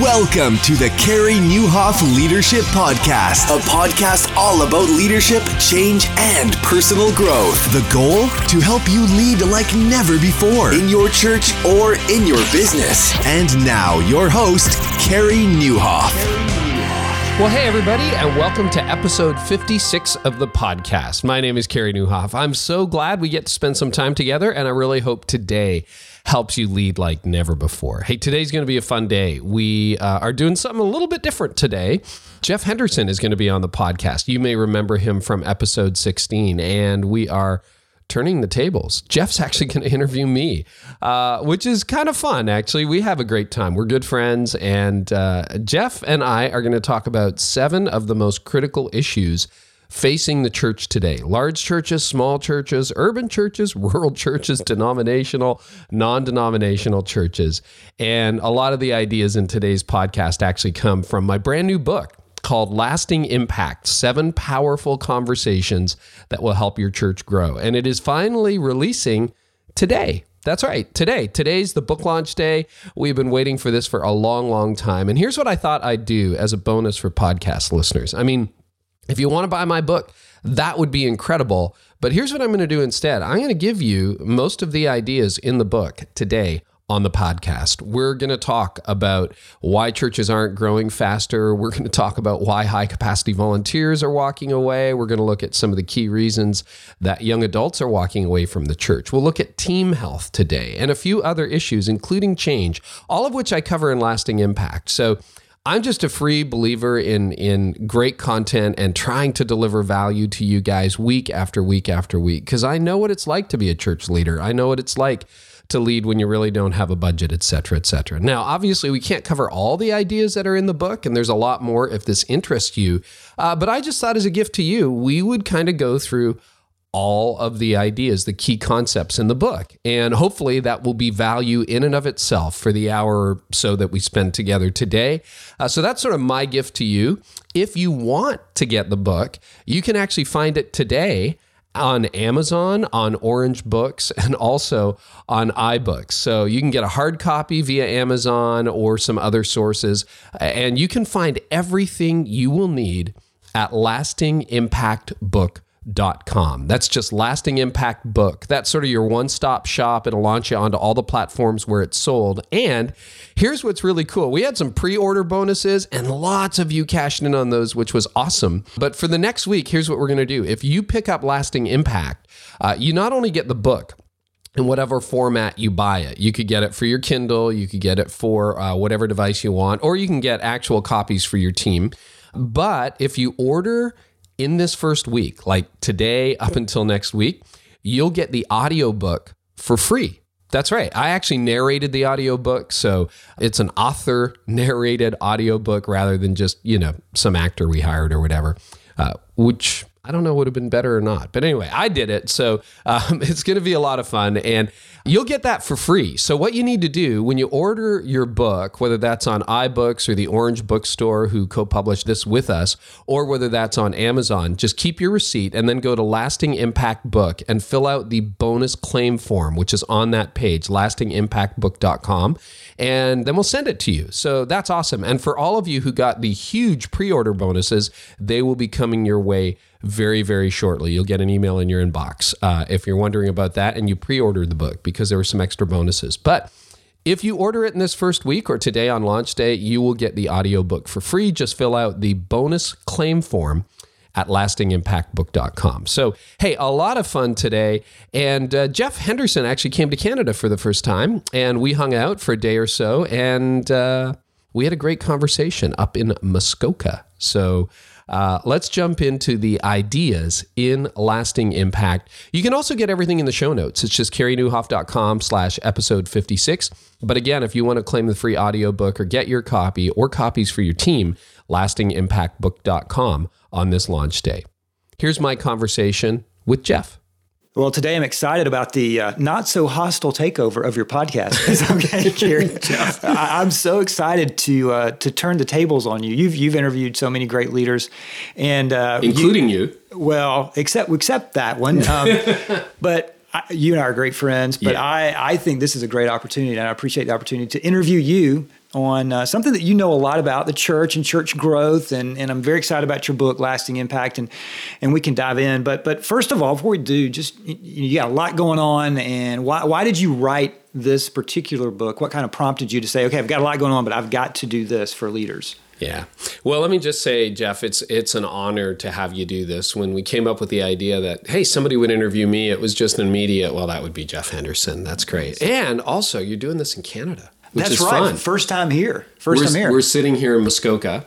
Welcome to the Carey Nieuwhof Leadership Podcast, a podcast all about leadership, change, and personal growth. The goal? To help you lead like never before in your church or in your business. And now, your host, Carey Nieuwhof. Well, hey, everybody, and welcome to episode 56 of the podcast. My name is Carey Nieuwhof. I'm so glad we get to spend some time together, and I really hope today helps you lead like never before. Hey, today's going to be a fun day. We uh, are doing something a little bit different today. Jeff Henderson is going to be on the podcast. You may remember him from episode 16, and we are turning the tables. Jeff's actually going to interview me, uh, which is kind of fun, actually. We have a great time. We're good friends. And uh, Jeff and I are going to talk about seven of the most critical issues facing the church today large churches, small churches, urban churches, rural churches, denominational, non denominational churches. And a lot of the ideas in today's podcast actually come from my brand new book called Lasting Impact Seven Powerful Conversations That Will Help Your Church Grow. And it is finally releasing today. That's right. Today. Today's the book launch day. We've been waiting for this for a long, long time. And here's what I thought I'd do as a bonus for podcast listeners. I mean, if you want to buy my book, that would be incredible. But here's what I'm going to do instead I'm going to give you most of the ideas in the book today on the podcast. We're going to talk about why churches aren't growing faster. We're going to talk about why high capacity volunteers are walking away. We're going to look at some of the key reasons that young adults are walking away from the church. We'll look at team health today and a few other issues, including change, all of which I cover in Lasting Impact. So, I'm just a free believer in in great content and trying to deliver value to you guys week after week after week because I know what it's like to be a church leader. I know what it's like to lead when you really don't have a budget, et cetera, et cetera. Now, obviously, we can't cover all the ideas that are in the book, and there's a lot more if this interests you. Uh, but I just thought, as a gift to you, we would kind of go through all of the ideas, the key concepts in the book. And hopefully that will be value in and of itself for the hour or so that we spend together today. Uh, so that's sort of my gift to you. If you want to get the book, you can actually find it today on Amazon, on Orange Books, and also on iBooks. So you can get a hard copy via Amazon or some other sources, and you can find everything you will need at Lasting Impact Book com. That's just Lasting Impact Book. That's sort of your one stop shop. It'll launch you onto all the platforms where it's sold. And here's what's really cool we had some pre order bonuses, and lots of you cashing in on those, which was awesome. But for the next week, here's what we're going to do. If you pick up Lasting Impact, uh, you not only get the book, in whatever format you buy it. You could get it for your Kindle, you could get it for uh, whatever device you want, or you can get actual copies for your team. But if you order in this first week, like today up until next week, you'll get the audiobook for free. That's right. I actually narrated the audiobook. So it's an author narrated audiobook rather than just, you know, some actor we hired or whatever, uh, which I don't know would have been better or not. But anyway, I did it. So um, it's going to be a lot of fun. And you'll get that for free. So what you need to do when you order your book, whether that's on iBooks or the Orange Bookstore who co-published this with us, or whether that's on Amazon, just keep your receipt and then go to Lasting Impact Book and fill out the bonus claim form, which is on that page, lastingimpactbook.com. And then we'll send it to you. So that's awesome. And for all of you who got the huge pre-order bonuses, they will be coming your way very, very shortly. You'll get an email in your inbox uh, if you're wondering about that and you pre ordered the book because there were some extra bonuses. But if you order it in this first week or today on launch day, you will get the audiobook for free. Just fill out the bonus claim form at lastingimpactbook.com. So, hey, a lot of fun today. And uh, Jeff Henderson actually came to Canada for the first time, and we hung out for a day or so, and uh, we had a great conversation up in Muskoka. So, uh, let's jump into the ideas in lasting impact. You can also get everything in the show notes. It's just careynieuwhof.com slash episode 56. But again, if you want to claim the free audiobook or get your copy or copies for your team, lastingimpactbook.com on this launch day. Here's my conversation with Jeff. Well, today I'm excited about the uh, not so hostile takeover of your podcast. okay, I, am so excited to uh, to turn the tables on you. You've you've interviewed so many great leaders, and uh, including you, you. Well, except except that one, um, but I, you and I are great friends, but Yeah. I, I think this is a great opportunity, and I appreciate the opportunity to interview you on uh, something that you know a lot about the church and church growth, and, and I'm very excited about your book, Lasting Impact, and and we can dive in. But but first of all, before we do, just you, you got a lot going on, and why why did you write this particular book? What kind of prompted you to say, okay, I've got a lot going on, but I've got to do this for leaders? Yeah. Well, let me just say, Jeff, it's it's an honor to have you do this. When we came up with the idea that hey, somebody would interview me, it was just an immediate. Well, that would be Jeff Henderson. That's great. And also, you're doing this in Canada, That's right. fun. First time here. 1st we're, time here. we're sitting here in Muskoka.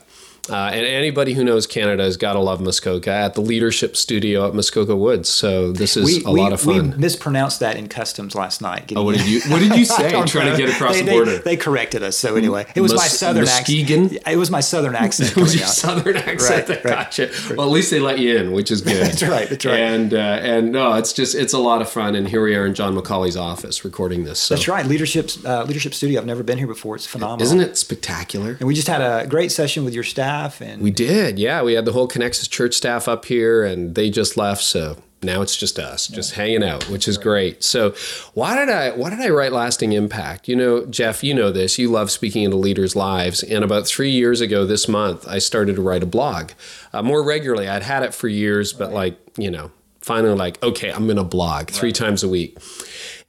Uh, and anybody who knows Canada has got to love Muskoka at the Leadership Studio at Muskoka Woods. So this is a lot of fun. We mispronounced that in customs last night. oh, what did you What did you say? Trying know. to get across they, the border. They, corrected us. So anyway, it was my southern Muskegon? accent. It was my southern accent. It was your out. southern accent Right, that right. got you. Well, at least they let you in, which is good. That's right, that's right. And uh, and no, it's just it's a lot of fun. And here we are in John McCauley's office recording this. So That's right. Leadership uh, Leadership Studio. I've never been here before. It's phenomenal. isn't it spectacular? And we just had a great session with your staff, and We did, yeah. We had the whole Connexus church staff up here, and they just left. So now it's just us, just hanging out, which is great. So why did I why did I write lasting impact? You know, Jeff, you know this. You love speaking into leaders' lives, and about three years ago this month, I started to write a blog uh, more regularly. I'd had it for years, but like you know, finally, like okay, I'm going to blog three times a week.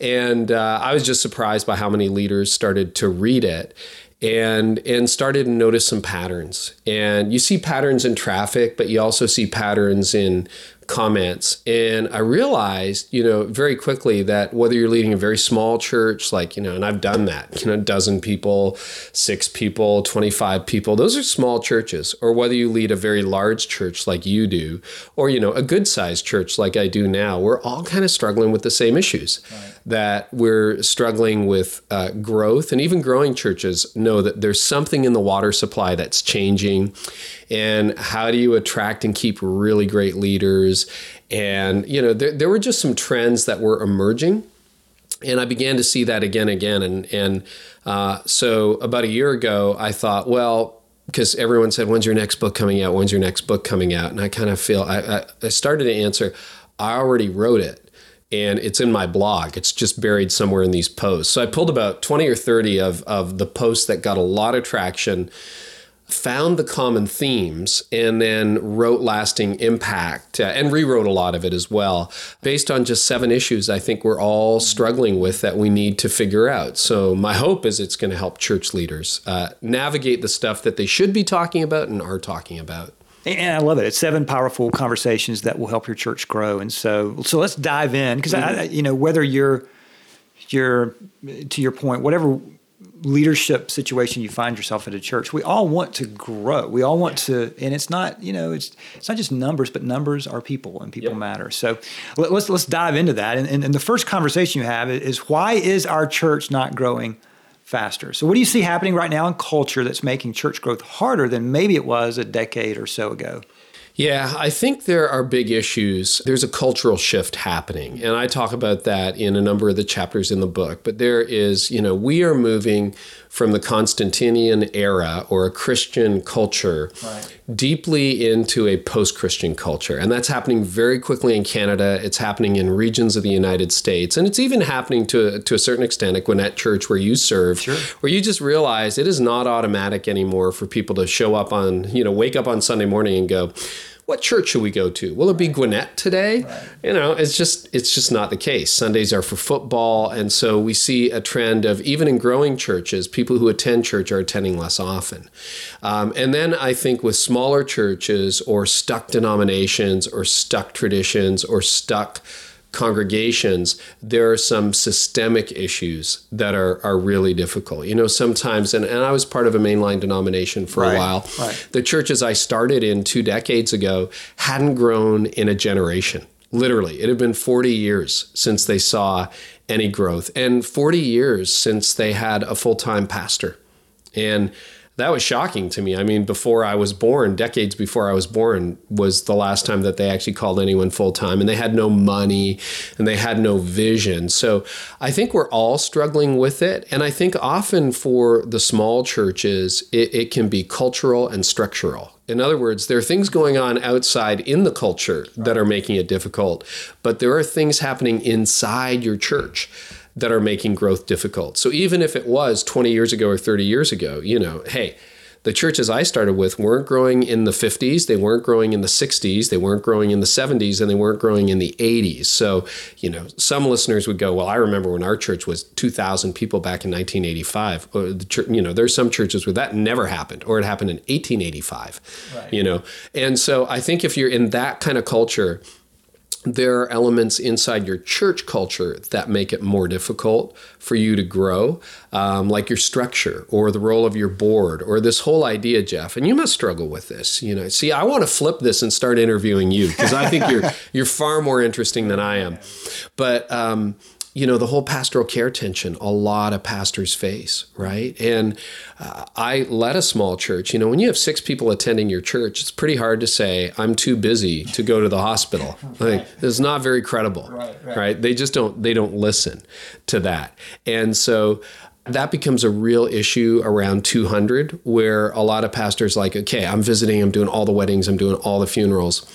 And uh, I was just surprised by how many leaders started to read it and and started to notice some patterns. And you see patterns in traffic, but you also see patterns in comments. And I realized, you know, very quickly that whether you're leading a very small church, like, you know, and I've done that, you know, a dozen people, six people, 25 people, those are small churches, or whether you lead a very large church like you do, or, you know, a good sized church like I do now, we're all kind of struggling with the same issues. That we're struggling with uh, growth, and even growing churches know that there's something in the water supply that's changing. And how do you attract and keep really great leaders? And, you know, there, there were just some trends that were emerging and I began to see that again, and again, and and uh, so about a year ago, I thought, well, because everyone said, "When's your next book coming out? When's your next book coming out?" And I kind of feel I, I, I started to answer, I already wrote it, and it's in my blog. It's just buried somewhere in these posts. So I pulled about twenty or thirty of of the posts that got a lot of traction found the common themes and then wrote lasting impact uh, and rewrote a lot of it as well based on just seven issues i think we're all struggling with that we need to figure out so my hope is it's going to help church leaders uh, navigate the stuff that they should be talking about and are talking about And I love it. It's seven powerful conversations that will help your church grow. And so, so let's dive in because I, you know, whether you're, you're to your point, whatever leadership situation you find yourself at a church, we all want to grow. We all want to, and it's not, you know, it's it's not just numbers, but numbers are people, and people Yep. matter. So let, let's let's dive into that. And, and, and the first conversation you have is why is our church not growing? faster. So, what do you see happening right now in culture that's making church growth harder than maybe it was a decade or so ago? Yeah, I think there are big issues. There's a cultural shift happening, and I talk about that in a number of the chapters in the book. But there is, you know, we are moving from the Constantinian era or a Christian culture deeply into a post Christian culture. And that's happening very quickly in Canada. It's happening in regions of the United States. And it's even happening to, to a certain extent at Gwinnett Church, where you serve, where you just realize it is not automatic anymore for people to show up on, you know, wake up on Sunday morning and go, what church should we go to? Will it be Gwinnett today? You know, it's just it's just not the case. Sundays are for football, and so we see a trend of even in growing churches, people who attend church are attending less often. Um, and then I think with smaller churches or stuck denominations or stuck traditions or stuck congregations, there are some systemic issues that are, are really difficult. You know, sometimes, and, and I was part of a mainline denomination for Right, a while. right. The churches I started in two decades ago hadn't grown in a generation. Literally, it had been 40 years since they saw any growth, and 40 years since they had a full time pastor. And that was shocking to me. I mean, before I was born, decades before I was born, was the last time that they actually called anyone full time, and they had no money and they had no vision. So I think we're all struggling with it. And I think often for the small churches, it, it can be cultural and structural. In other words, there are things going on outside in the culture that are making it difficult, but there are things happening inside your church that are making growth difficult. So even if it was 20 years ago or 30 years ago, you know, hey, the churches I started with weren't growing in the 50s, they weren't growing in the 60s, they weren't growing in the 70s, and they weren't growing in the 80s. So, you know, some listeners would go, "Well, I remember when our church was 2,000 people back in 1985." Or the church, you know, there's some churches where that never happened, or it happened in 1885. Right. You know, and so I think if you're in that kind of culture, there are elements inside your church culture that make it more difficult for you to grow, um, like your structure or the role of your board or this whole idea, Jeff. And you must struggle with this. You know, see, I want to flip this and start interviewing you because I think you're you're far more interesting than I am. But um, you know, the whole pastoral care tension a lot of pastors face, right? And uh, I led a small church. You know, when you have six people attending your church, it's pretty hard to say, I'm too busy to go to the hospital. Like, it's not very credible, right, right. right? They just don't, they don't listen to that. And so, that becomes a real issue around 200 where a lot of pastors like okay i'm visiting i'm doing all the weddings i'm doing all the funerals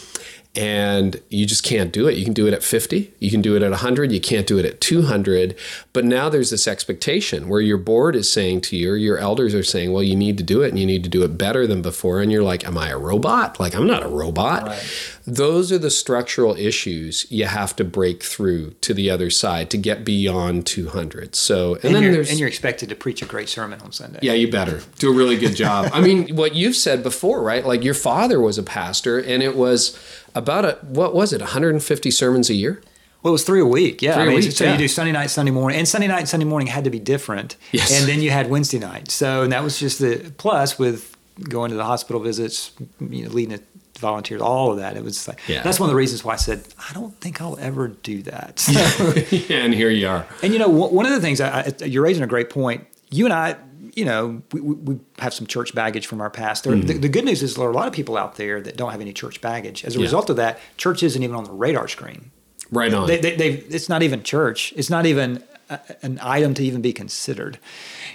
and you just can't do it. You can do it at 50, you can do it at 100, you can't do it at 200. But now there's this expectation where your board is saying to you, or your elders are saying, well, you need to do it and you need to do it better than before. And you're like, am I a robot? Like, I'm not a robot. Right. Those are the structural issues you have to break through to the other side to get beyond 200. So, and, and then there's. And you're expected to preach a great sermon on Sunday. Yeah, you better do a really good job. I mean, what you've said before, right? Like, your father was a pastor and it was about a what was it 150 sermons a year well, it was three a week. Yeah. Three I mean, week, so yeah. you do Sunday night, Sunday morning, and Sunday night and Sunday morning had to be different. Yes. And then you had Wednesday night. So, and that was just the plus with going to the hospital visits, you know, leading the volunteers, all of that. It was like, yeah. that's one of the reasons why I said, I don't think I'll ever do that. So, yeah, and here you are. And, you know, one of the things, I, I, you're raising a great point. You and I, you know, we, we have some church baggage from our past. mm-hmm. the, the, good news is there are a lot of people out there that don't have any church baggage. As a yeah. result of that, church isn't even on the radar screen. Right on. They, they, it's not even church. It's not even a, an item to even be considered,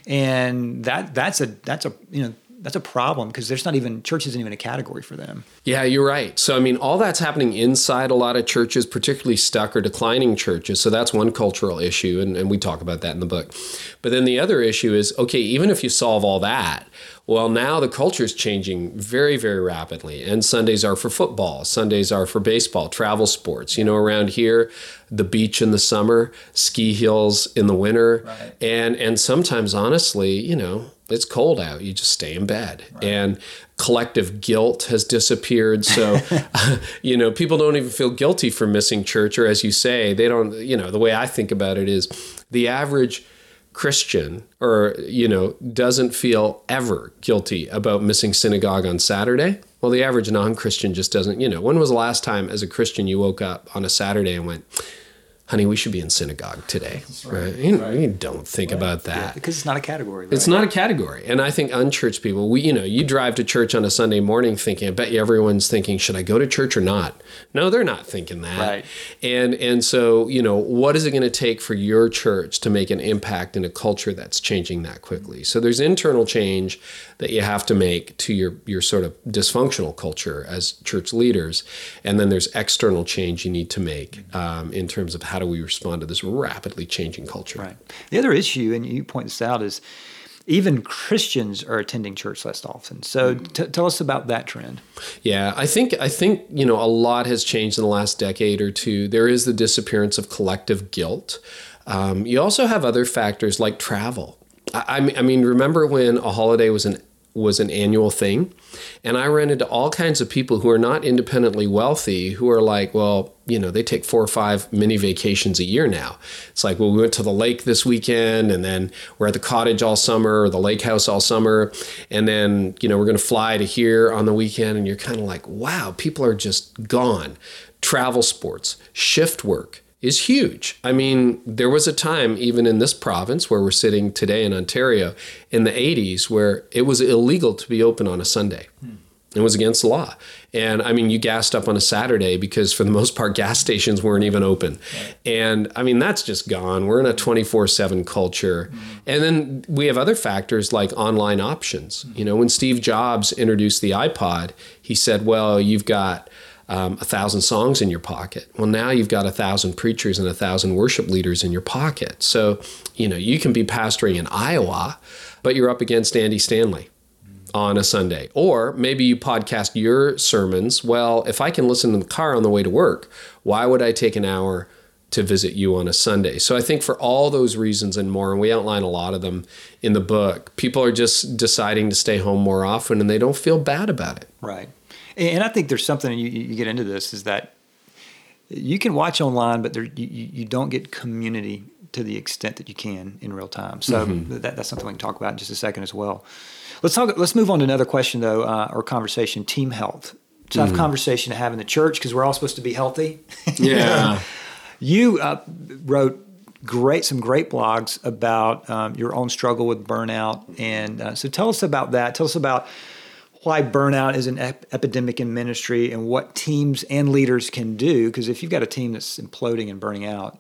and that that's a that's a you know that's a problem because there's not even church isn't even a category for them. Yeah, you're right. So I mean, all that's happening inside a lot of churches, particularly stuck or declining churches. So that's one cultural issue, and, and we talk about that in the book. But then the other issue is okay, even if you solve all that, well, now the culture is changing very, very rapidly. And Sundays are for football, Sundays are for baseball, travel sports. You know, around here, the beach in the summer, ski hills in the winter, right. and and sometimes, honestly, you know, it's cold out. You just stay in bed. Right. And collective guilt has disappeared. So, you know, people don't even feel guilty for missing church, or as you say, they don't. You know, the way I think about it is, the average Christian or, you know, doesn't feel ever guilty about missing synagogue on Saturday. Well, the average non Christian just doesn't, you know, when was the last time as a Christian you woke up on a Saturday and went, honey, we should be in synagogue today. Right. right? You, right. you, don't think right. about that yeah, because it's not a category. It's not a category, and I think unchurched people, we, you know, you drive to church on a Sunday morning thinking, I bet you everyone's thinking, should I go to church or not? No, they're not thinking that. Right. And and so you know, what is it going to take for your church to make an impact in a culture that's changing that quickly? So there's internal change that you have to make to your your sort of dysfunctional culture as church leaders, and then there's external change you need to make um, in terms of how do we respond to this rapidly changing culture? Right. The other issue, and you point this out, is even Christians are attending church less often. So t- tell us about that trend. Yeah, I think I think you know a lot has changed in the last decade or two. There is the disappearance of collective guilt. Um, you also have other factors like travel. I, I mean, remember when a holiday was an was an annual thing. And I ran into all kinds of people who are not independently wealthy who are like, well, you know, they take four or five mini vacations a year now. It's like, well, we went to the lake this weekend and then we're at the cottage all summer or the lake house all summer. And then, you know, we're going to fly to here on the weekend. And you're kind of like, wow, people are just gone. Travel sports, shift work is huge. I mean, there was a time, even in this province where we're sitting today in Ontario, in the 80s, where it was illegal to be open on a Sunday. Hmm. It was against the law. And I mean, you gassed up on a Saturday because for the most part, gas stations weren't even open. Right. And I mean, that's just gone. We're in a 24 7 culture. Mm-hmm. And then we have other factors like online options. Mm-hmm. You know, when Steve Jobs introduced the iPod, he said, well, you've got um, a thousand songs in your pocket. Well, now you've got a thousand preachers and a thousand worship leaders in your pocket. So, you know, you can be pastoring in Iowa, but you're up against Andy Stanley on a Sunday. Or maybe you podcast your sermons. Well, if I can listen in the car on the way to work, why would I take an hour to visit you on a Sunday? So I think for all those reasons and more, and we outline a lot of them in the book, people are just deciding to stay home more often and they don't feel bad about it. Right. And I think there's something you, you get into this is that you can watch online, but there, you, you don't get community to the extent that you can in real time. So mm-hmm. that, that's something we can talk about in just a second as well. Let's talk. Let's move on to another question though, uh, or conversation. Team health. Tough mm. conversation to have in the church because we're all supposed to be healthy. Yeah. you uh, wrote great some great blogs about um, your own struggle with burnout, and uh, so tell us about that. Tell us about why burnout is an ep- epidemic in ministry and what teams and leaders can do. Because if you've got a team that's imploding and burning out,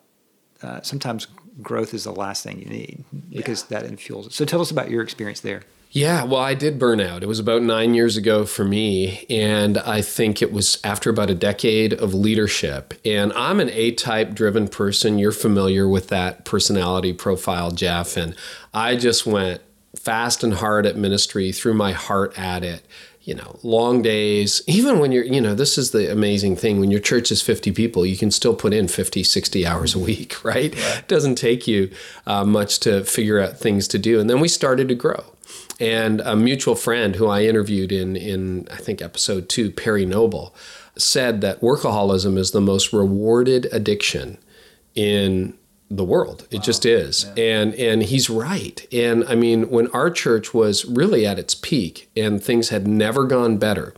uh, sometimes growth is the last thing you need because yeah. that infuels it. So tell us about your experience there. Yeah, well, I did burn out. It was about nine years ago for me. And I think it was after about a decade of leadership. And I'm an A type driven person. You're familiar with that personality profile, Jeff. And I just went fast and hard at ministry, threw my heart at it. You know, long days, even when you're, you know, this is the amazing thing. When your church is 50 people, you can still put in 50, 60 hours a week, right? right. It doesn't take you uh, much to figure out things to do. And then we started to grow and a mutual friend who I interviewed in, in I think, episode two, Perry Noble, said that workaholism is the most rewarded addiction in the world. It wow. just is. Yeah. And and he's right. And I mean, when our church was really at its peak and things had never gone better,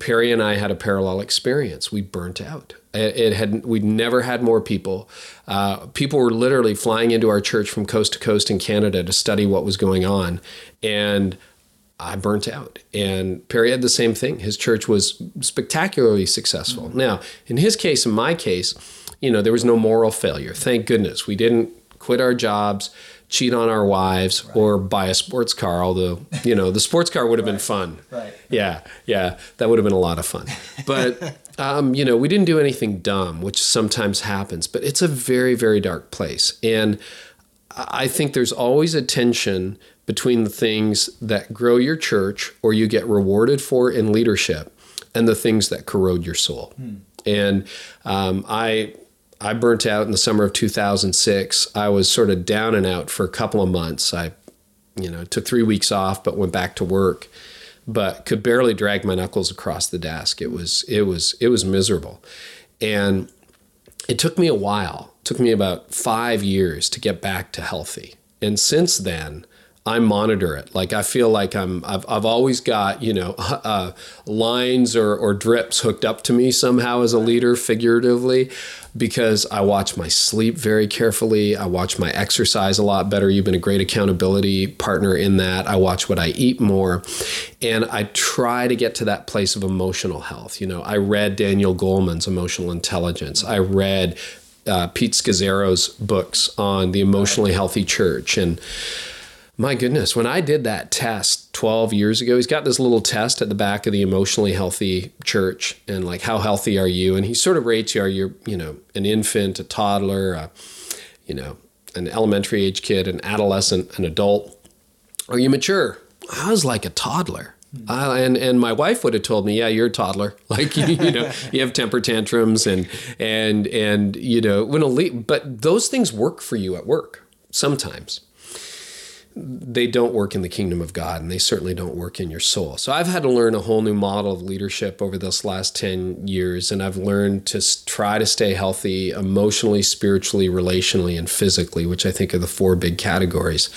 Perry and I had a parallel experience. We burnt out. It, had we'd never had more people. Uh, people were literally flying into our church from coast to coast in Canada to study what was going on, and I burnt out. And Perry had the same thing. His church was spectacularly successful. Mm-hmm. Now, in his case, in my case, you know, there was no moral failure. Thank goodness we didn't quit our jobs cheat on our wives right. or buy a sports car although you know the sports car would have right. been fun right yeah yeah that would have been a lot of fun but um, you know we didn't do anything dumb which sometimes happens but it's a very very dark place and i think there's always a tension between the things that grow your church or you get rewarded for in leadership and the things that corrode your soul hmm. and um, i I burnt out in the summer of 2006. I was sort of down and out for a couple of months. I, you know, took three weeks off, but went back to work, but could barely drag my knuckles across the desk. It was, it was, it was miserable. And it took me a while, it took me about five years to get back to healthy. And since then, I monitor it. Like I feel like I'm I've, I've always got you know uh, lines or, or drips hooked up to me somehow as a leader figuratively because I watch my sleep very carefully. I watch my exercise a lot better. You've been a great accountability partner in that. I watch what I eat more and I try to get to that place of emotional health. You know, I read Daniel Goleman's Emotional Intelligence. I read uh, Pete Scazzero's books on the emotionally healthy church and my goodness, when I did that test 12 years ago, he's got this little test at the back of the emotionally healthy church and like, how healthy are you? And he sort of rates you, are you, you know, an infant, a toddler, a, you know, an elementary age kid, an adolescent, an adult? Are you mature? I was like a toddler. Uh, and and my wife would have told me, yeah, you're a toddler. Like you, you know, you have temper tantrums and and and you know when a but those things work for you at work sometimes they don't work in the kingdom of God and they certainly don't work in your soul. So I've had to learn a whole new model of leadership over this last 10 years and I've learned to try to stay healthy emotionally, spiritually, relationally and physically, which I think are the four big categories.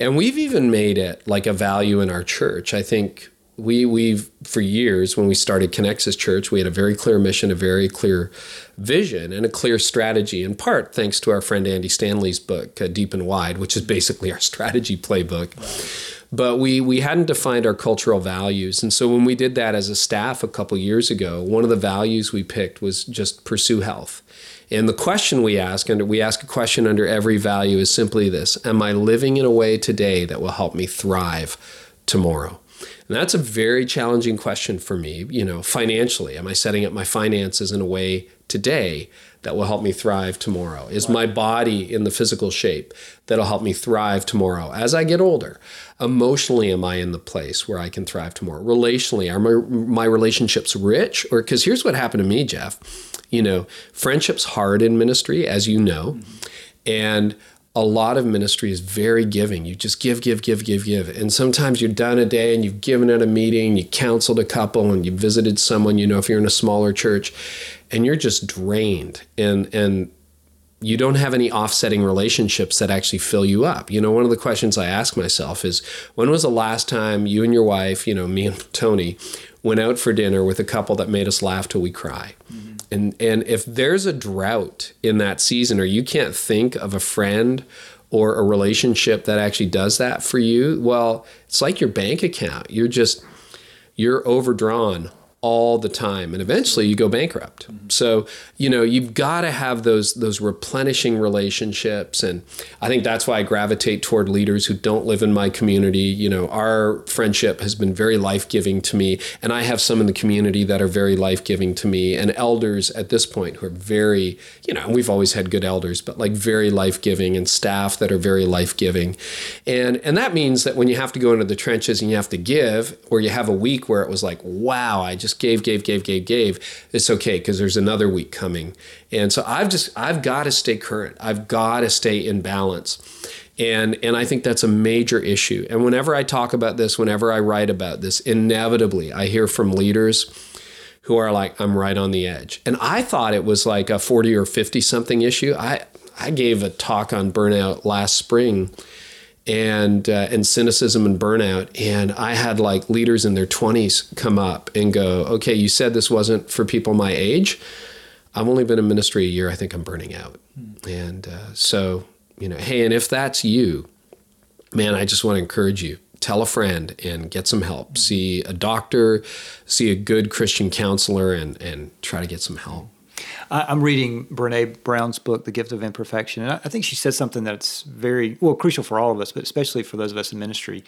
And we've even made it like a value in our church. I think we we've for years when we started Connexus Church, we had a very clear mission, a very clear vision, and a clear strategy. In part, thanks to our friend Andy Stanley's book, uh, Deep and Wide, which is basically our strategy playbook. But we we hadn't defined our cultural values, and so when we did that as a staff a couple years ago, one of the values we picked was just pursue health. And the question we ask, and we ask a question under every value, is simply this Am I living in a way today that will help me thrive tomorrow? And that's a very challenging question for me, you know, financially. Am I setting up my finances in a way today that will help me thrive tomorrow? Is my body in the physical shape that'll help me thrive tomorrow as I get older? Emotionally, am I in the place where I can thrive tomorrow? Relationally, are my, my relationships rich? Or because here's what happened to me, Jeff. You know, friendship's hard in ministry, as you know. And a lot of ministry is very giving. You just give, give, give, give, give. And sometimes you're done a day and you've given at a meeting, you counseled a couple and you visited someone, you know, if you're in a smaller church, and you're just drained and and you don't have any offsetting relationships that actually fill you up. You know, one of the questions I ask myself is when was the last time you and your wife, you know, me and Toni, went out for dinner with a couple that made us laugh till we cry? Mm-hmm. And and if there's a drought in that season or you can't think of a friend or a relationship that actually does that for you, well, it's like your bank account. You're just you're overdrawn all the time and eventually you go bankrupt. Mm-hmm. So, you know, you've got to have those those replenishing relationships and I think that's why I gravitate toward leaders who don't live in my community. You know, our friendship has been very life-giving to me and I have some in the community that are very life-giving to me and elders at this point who are very, you know, we've always had good elders, but like very life-giving and staff that are very life-giving. And and that means that when you have to go into the trenches and you have to give or you have a week where it was like, wow, I just just gave, gave, gave, gave, gave, it's okay because there's another week coming. And so I've just I've got to stay current. I've got to stay in balance. And and I think that's a major issue. And whenever I talk about this, whenever I write about this, inevitably I hear from leaders who are like, I'm right on the edge. And I thought it was like a 40 or 50 something issue. I I gave a talk on burnout last spring and uh, and cynicism and burnout. And i had like leaders in their 20s come up and go okay you said this wasn't for people my age. I've only been in ministry a year. I think i'm burning out. Mm. and uh, so you know hey and if that's you man i just want to encourage you tell a friend and get some help. See a doctor see a good christian counselor and and try to get some help I'm reading Brene Brown's book, The Gift of Imperfection, and I think she says something that's very well crucial for all of us, but especially for those of us in ministry.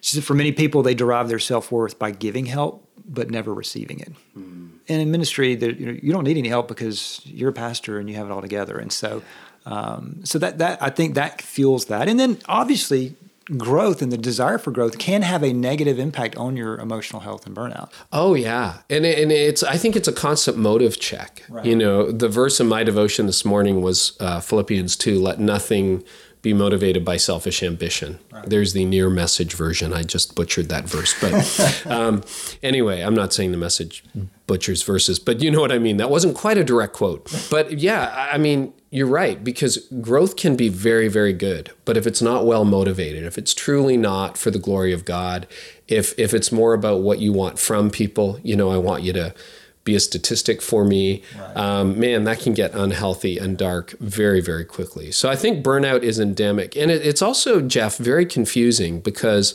She said, for many people, they derive their self worth by giving help, but never receiving it. Mm. And in ministry, you, know, you don't need any help because you're a pastor and you have it all together. And so, um, so that that I think that fuels that. And then obviously, growth and the desire for growth can have a negative impact on your emotional health and burnout. Oh yeah, and and it's I think it's a constant motive check. Right. You know, the verse in my devotion this morning was uh, Philippians two: "Let nothing." Be motivated by selfish ambition. Right. There's the near message version. I just butchered that verse, but um, anyway, I'm not saying the message butchers verses, but you know what I mean. That wasn't quite a direct quote, but yeah, I mean, you're right because growth can be very very good but if it's not well motivated if it's truly not for the glory of god if if it's more about what you want from people you know i want you to be a statistic for me right. um, man that can get unhealthy and dark very very quickly so i think burnout is endemic and it, it's also jeff very confusing because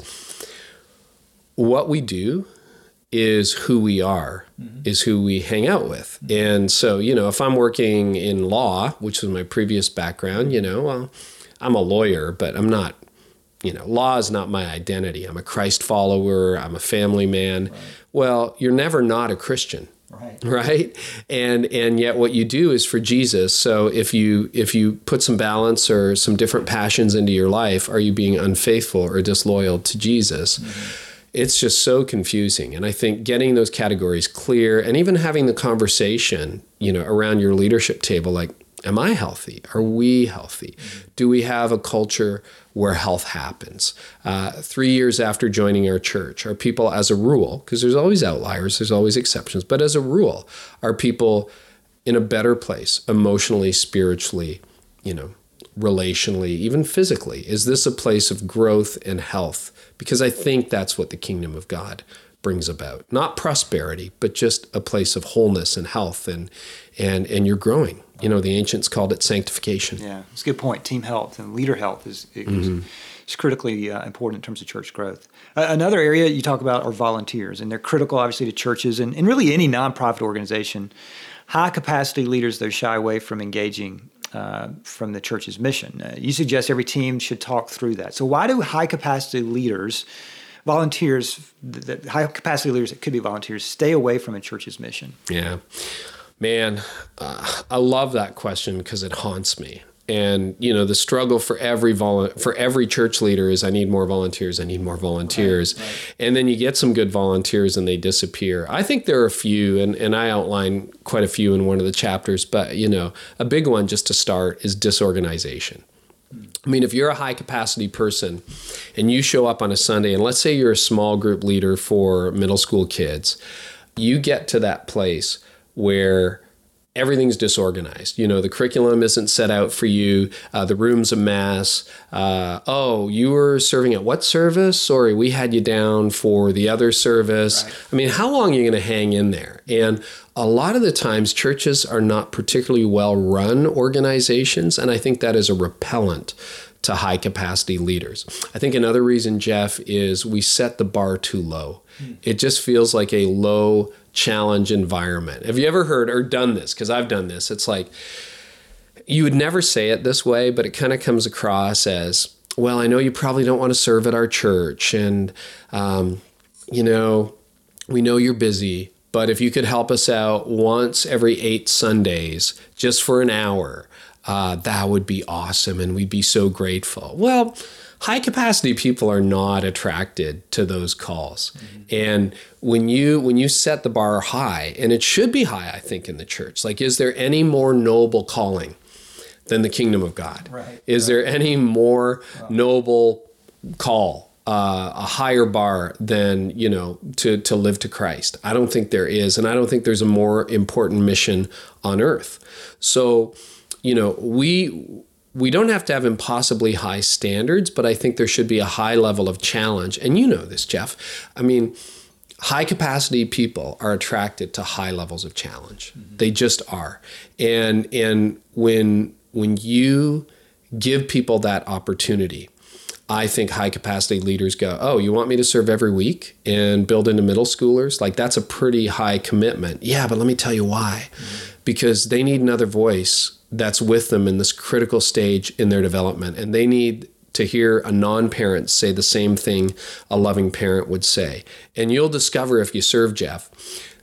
what we do is who we are, mm-hmm. is who we hang out with. Mm-hmm. And so, you know, if I'm working in law, which was my previous background, you know, well, I'm a lawyer, but I'm not, you know, law is not my identity. I'm a Christ follower, I'm a family man. Right. Well, you're never not a Christian. Right. right and and yet what you do is for jesus so if you if you put some balance or some different passions into your life are you being unfaithful or disloyal to jesus mm-hmm it's just so confusing. And I think getting those categories clear and even having the conversation, you know, around your leadership table, like, am I healthy? Are we healthy? Do we have a culture where health happens? Uh, three years after joining our church, are people, as a rule, because there's always outliers, there's always exceptions, but as a rule, are people in a better place emotionally, spiritually, you know, relationally, even physically? Is this a place of growth and health? Because I think that's what the kingdom of God brings about. Not prosperity, but just a place of wholeness and health and and and you're growing. You know, the ancients called it sanctification. Yeah, it's a good point. Team health and leader health is, is, mm-hmm. is critically uh, important in terms of church growth. Uh, another area you talk about are volunteers, and they're critical, obviously, to churches and, and really any nonprofit organization. High capacity leaders, they shy away from engaging uh, from the church's mission. Uh, you suggest every team should talk through that. So, why do high capacity leaders, volunteers, the high capacity leaders that could be volunteers, stay away from a church's mission? Yeah. Man, uh, I love that question because it haunts me and you know the struggle for every vol- for every church leader is I need more volunteers I need more volunteers. Right, right. and then you get some good volunteers and they disappear. I think there are a few and and I outline quite a few in one of the chapters but you know a big one just to start is disorganization. I mean, if you're a high capacity person and you show up on a Sunday, and let's say you're a small group leader for middle school kids, you get to that place where everything's disorganized. You know, the curriculum isn't set out for you. Uh, the room's a mess. Uh, oh, you were serving at what service? Sorry, we had you down for the other service. Right. I mean, how long are you going to hang in there? And a lot of the times, churches are not particularly well run organizations, and I think that is a repellent to high capacity leaders. I think another reason, Jeff, is we set the bar too low. Mm. It just feels like a low challenge environment. Have you ever heard or done this? Because I've done this. It's like you would never say it this way, but it kind of comes across as, well, I know you probably don't want to serve at our church, and um, you know, we know you're busy, but if you could help us out once every eight Sundays, just for an hour, uh, that would be awesome, and we'd be so grateful. Well high capacity people are not attracted to those calls mm-hmm. and when you when you set the bar high and it should be high i think in the church like is there any more noble calling than the kingdom of god right, is right. there any more noble call uh, a higher bar than you know to to live to Christ. I don't think there is, and I don't think there's a more important mission on earth. So, you know, we we don't have to have impossibly high standards, but I think there should be a high level of challenge. And you know this, Jeff. I mean, high capacity people are attracted to high levels of challenge. Mm-hmm. They just are. And and when when you give people that opportunity, I think high capacity leaders go, "Oh, you want me to serve every week and build into middle schoolers? Like that's a pretty high commitment." Yeah, but let me tell you why. Mm-hmm. Because they need another voice that's with them in this critical stage in their development. And they need to hear a non parent say the same thing a loving parent would say. And you'll discover if you serve Jeff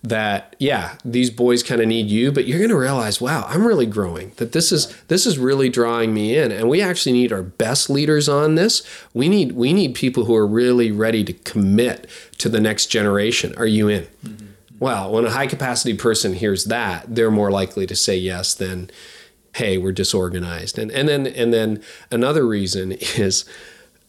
that yeah these boys kind of need you but you're going to realize wow i'm really growing that this is this is really drawing me in and we actually need our best leaders on this we need we need people who are really ready to commit to the next generation are you in mm-hmm. well when a high capacity person hears that they're more likely to say yes than hey, we're disorganized. And and then and then another reason is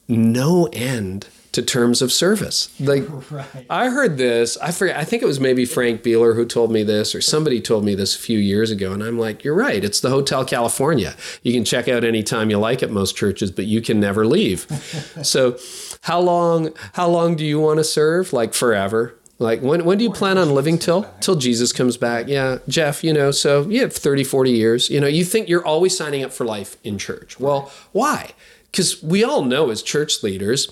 no end to terms of service. Like right. I heard this, I forget I think it was maybe Frank Bealer who told me this or somebody told me this a few years ago and I'm like, you're right. It's the Hotel California. You can check out anytime you like at most churches, but you can never leave. so how long how long do you want to serve? Like forever? Like when when do you plan on living till till Jesus comes back? Yeah, Jeff, you know, so you have 30, 40 years. You know, you think you're always signing up for life in church. Well, why? Cuz we all know as church leaders,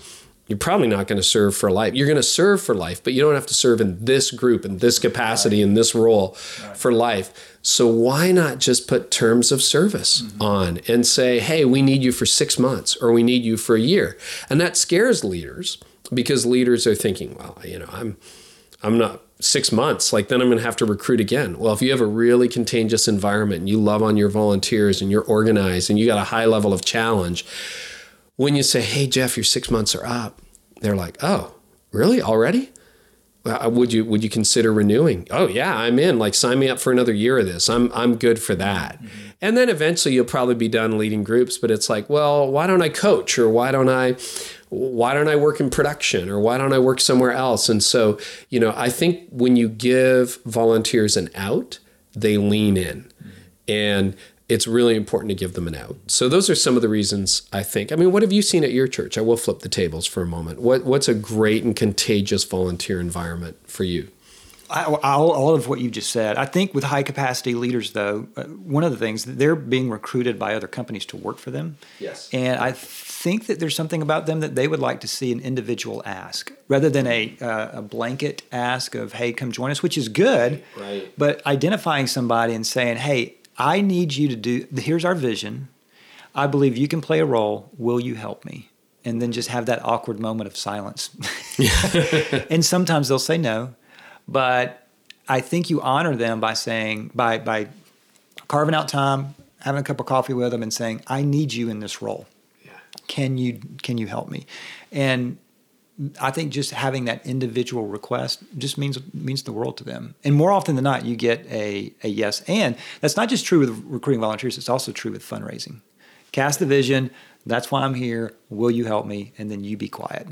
you're probably not going to serve for life. You're going to serve for life, but you don't have to serve in this group, in this capacity, in this role for life. So why not just put terms of service mm-hmm. on and say, hey, we need you for six months or we need you for a year? And that scares leaders because leaders are thinking, well, you know, I'm I'm not six months, like then I'm going to have to recruit again. Well, if you have a really contagious environment and you love on your volunteers and you're organized and you got a high level of challenge, when you say, Hey, Jeff, your six months are up, they're like, Oh, really? Already? Would you would you consider renewing? Oh yeah, I'm in. Like sign me up for another year of this. I'm I'm good for that. Mm-hmm. And then eventually you'll probably be done leading groups, but it's like, well, why don't I coach or why don't I why don't I work in production or why don't I work somewhere else? And so, you know, I think when you give volunteers an out, they lean in. And it's really important to give them an out. So those are some of the reasons I think. I mean, what have you seen at your church? I will flip the tables for a moment. What what's a great and contagious volunteer environment for you? I, all, all of what you just said. I think with high capacity leaders, though, uh, one of the things they're being recruited by other companies to work for them. Yes. And I think that there's something about them that they would like to see an individual ask rather than a uh, a blanket ask of "Hey, come join us," which is good. Right. But identifying somebody and saying, "Hey, I need you to do. Here's our vision. I believe you can play a role. Will you help me?" And then just have that awkward moment of silence. and sometimes they'll say no, but I think you honor them by saying by by carving out time, having a cup of coffee with them, and saying, "I need you in this role. Can you can you help me?" And I think just having that individual request just means means the world to them. And more often than not, you get a, a yes. And that's not just true with recruiting volunteers; it's also true with fundraising. Cast the vision. That's why I'm here. Will you help me? And then you be quiet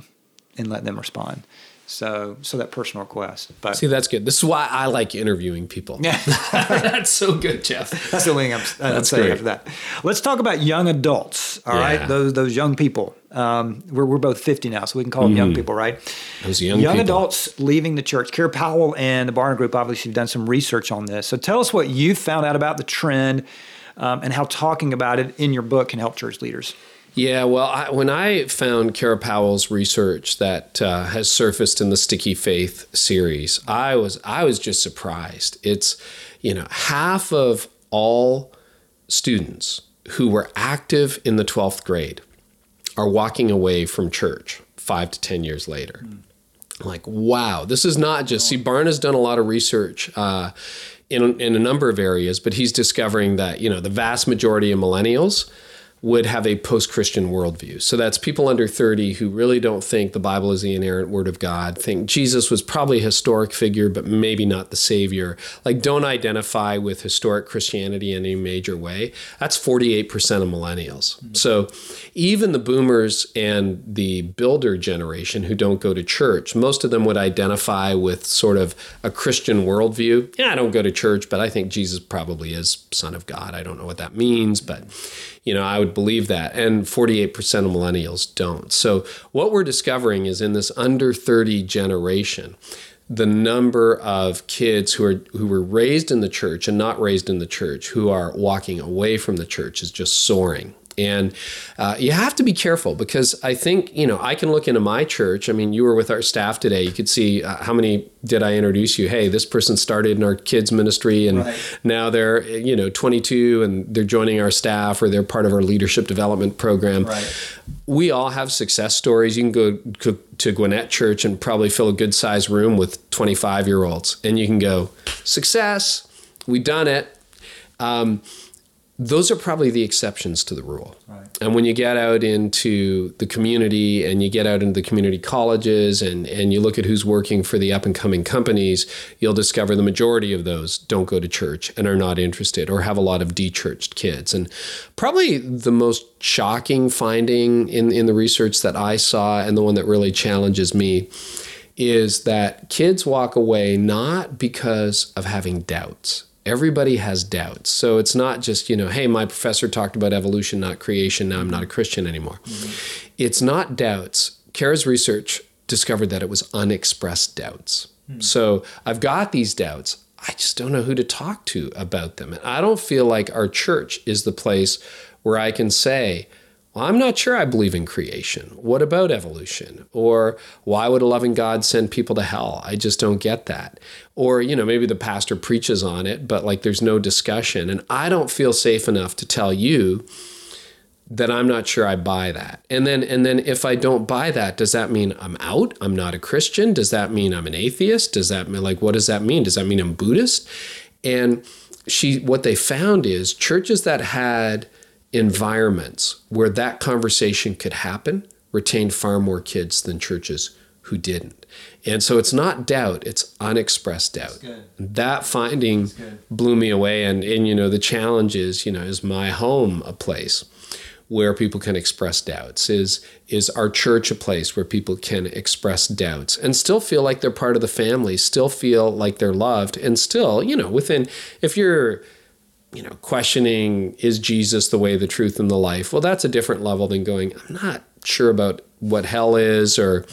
and let them respond. So, so that personal request. But See, that's good. This is why I like interviewing people. yeah, that's so good, Jeff. that's the only thing I'm, I'm That's saying great. after that. Let's talk about young adults. All right, Yeah. those those young people. Um, we're we're both 50 now, so we can call them young people, right? Those young people. adults leaving the church. Kara Powell and the Barna Group obviously have done some research on this. So tell us what you found out about the trend um, and how talking about it in your book can help church leaders. Yeah, well, I, when I found Kara Powell's research that uh, has surfaced in the Sticky Faith series, I was I was just surprised. It's you know half of all students who were active in the twelfth grade are walking away from church five to ten years later. Like, wow, this is not just. See, Barna's done a lot of research uh, in in a number of areas, but he's discovering that you know the vast majority of millennials would have a post-Christian worldview. So that's people under 30 who really don't think the Bible is the inerrant word of God, think Jesus was probably a historic figure, but maybe not the savior. Like don't identify with historic Christianity in any major way. That's 48% of millennials. Mm-hmm. So even the boomers and the builder generation who don't go to church, most of them would identify with sort of a Christian worldview. Yeah, I don't go to church, but I think Jesus probably is son of God. I don't know what that means, but you know, I would believe that. And 48% of millennials don't. So, what we're discovering is in this under 30 generation, the number of kids who are who were raised in the church and not raised in the church who are walking away from the church is just soaring. And uh, you have to be careful because I think, you know, I can look into my church. I mean, you were with our staff today. You could see uh, how many did I introduce you? Hey, this person started in our kids' ministry and Right. now they're, you know, 22 and they're joining our staff or they're part of our leadership development program. Right. We all have success stories. You can go to- Gwinnett Church and probably fill a good sized room with 25 year olds and you can go, success, we done it. Um, those are probably the exceptions to the rule. And when you get out into the community and you get out into the community colleges and, and you look at who's working for the up and coming companies, you'll discover the majority of those don't go to church and are not interested or have a lot of de-churched kids. And probably the most shocking finding in, in the research that I saw and the one that really challenges me is that kids walk away not because of having doubts. Everybody has doubts. So it's not just, you know, hey, my professor talked about evolution, not creation. Now I'm not a Christian anymore. Mm-hmm. It's not doubts. Kara's research discovered that it was unexpressed doubts. Hmm. So I've got these doubts. I just don't know who to talk to about them. And I don't feel like our church is the place where I can say, I'm not sure I believe in creation. What about evolution? Or why would a loving God send people to hell? I just don't get that. Or, you know, maybe the pastor preaches on it, but like there's no discussion. And I don't feel safe enough to tell you that I'm not sure I buy that. And then and then if I don't buy that, does that mean I'm out? I'm not a Christian? Does that mean I'm an atheist? Does that mean like what does that mean? Does that mean I'm Buddhist? And she what they found is churches that had environments where that conversation could happen retained far more kids than churches who didn't. And so it's not doubt, it's unexpressed doubt. That finding blew me away and and you know the challenge is, you know, is my home a place where people can express doubts? Is is our church a place where people can express doubts and still feel like they're part of the family, still feel like they're loved and still, you know, within if you're you know, questioning is Jesus the way, the truth, and the life? Well, that's a different level than going, I'm not sure about what hell is or,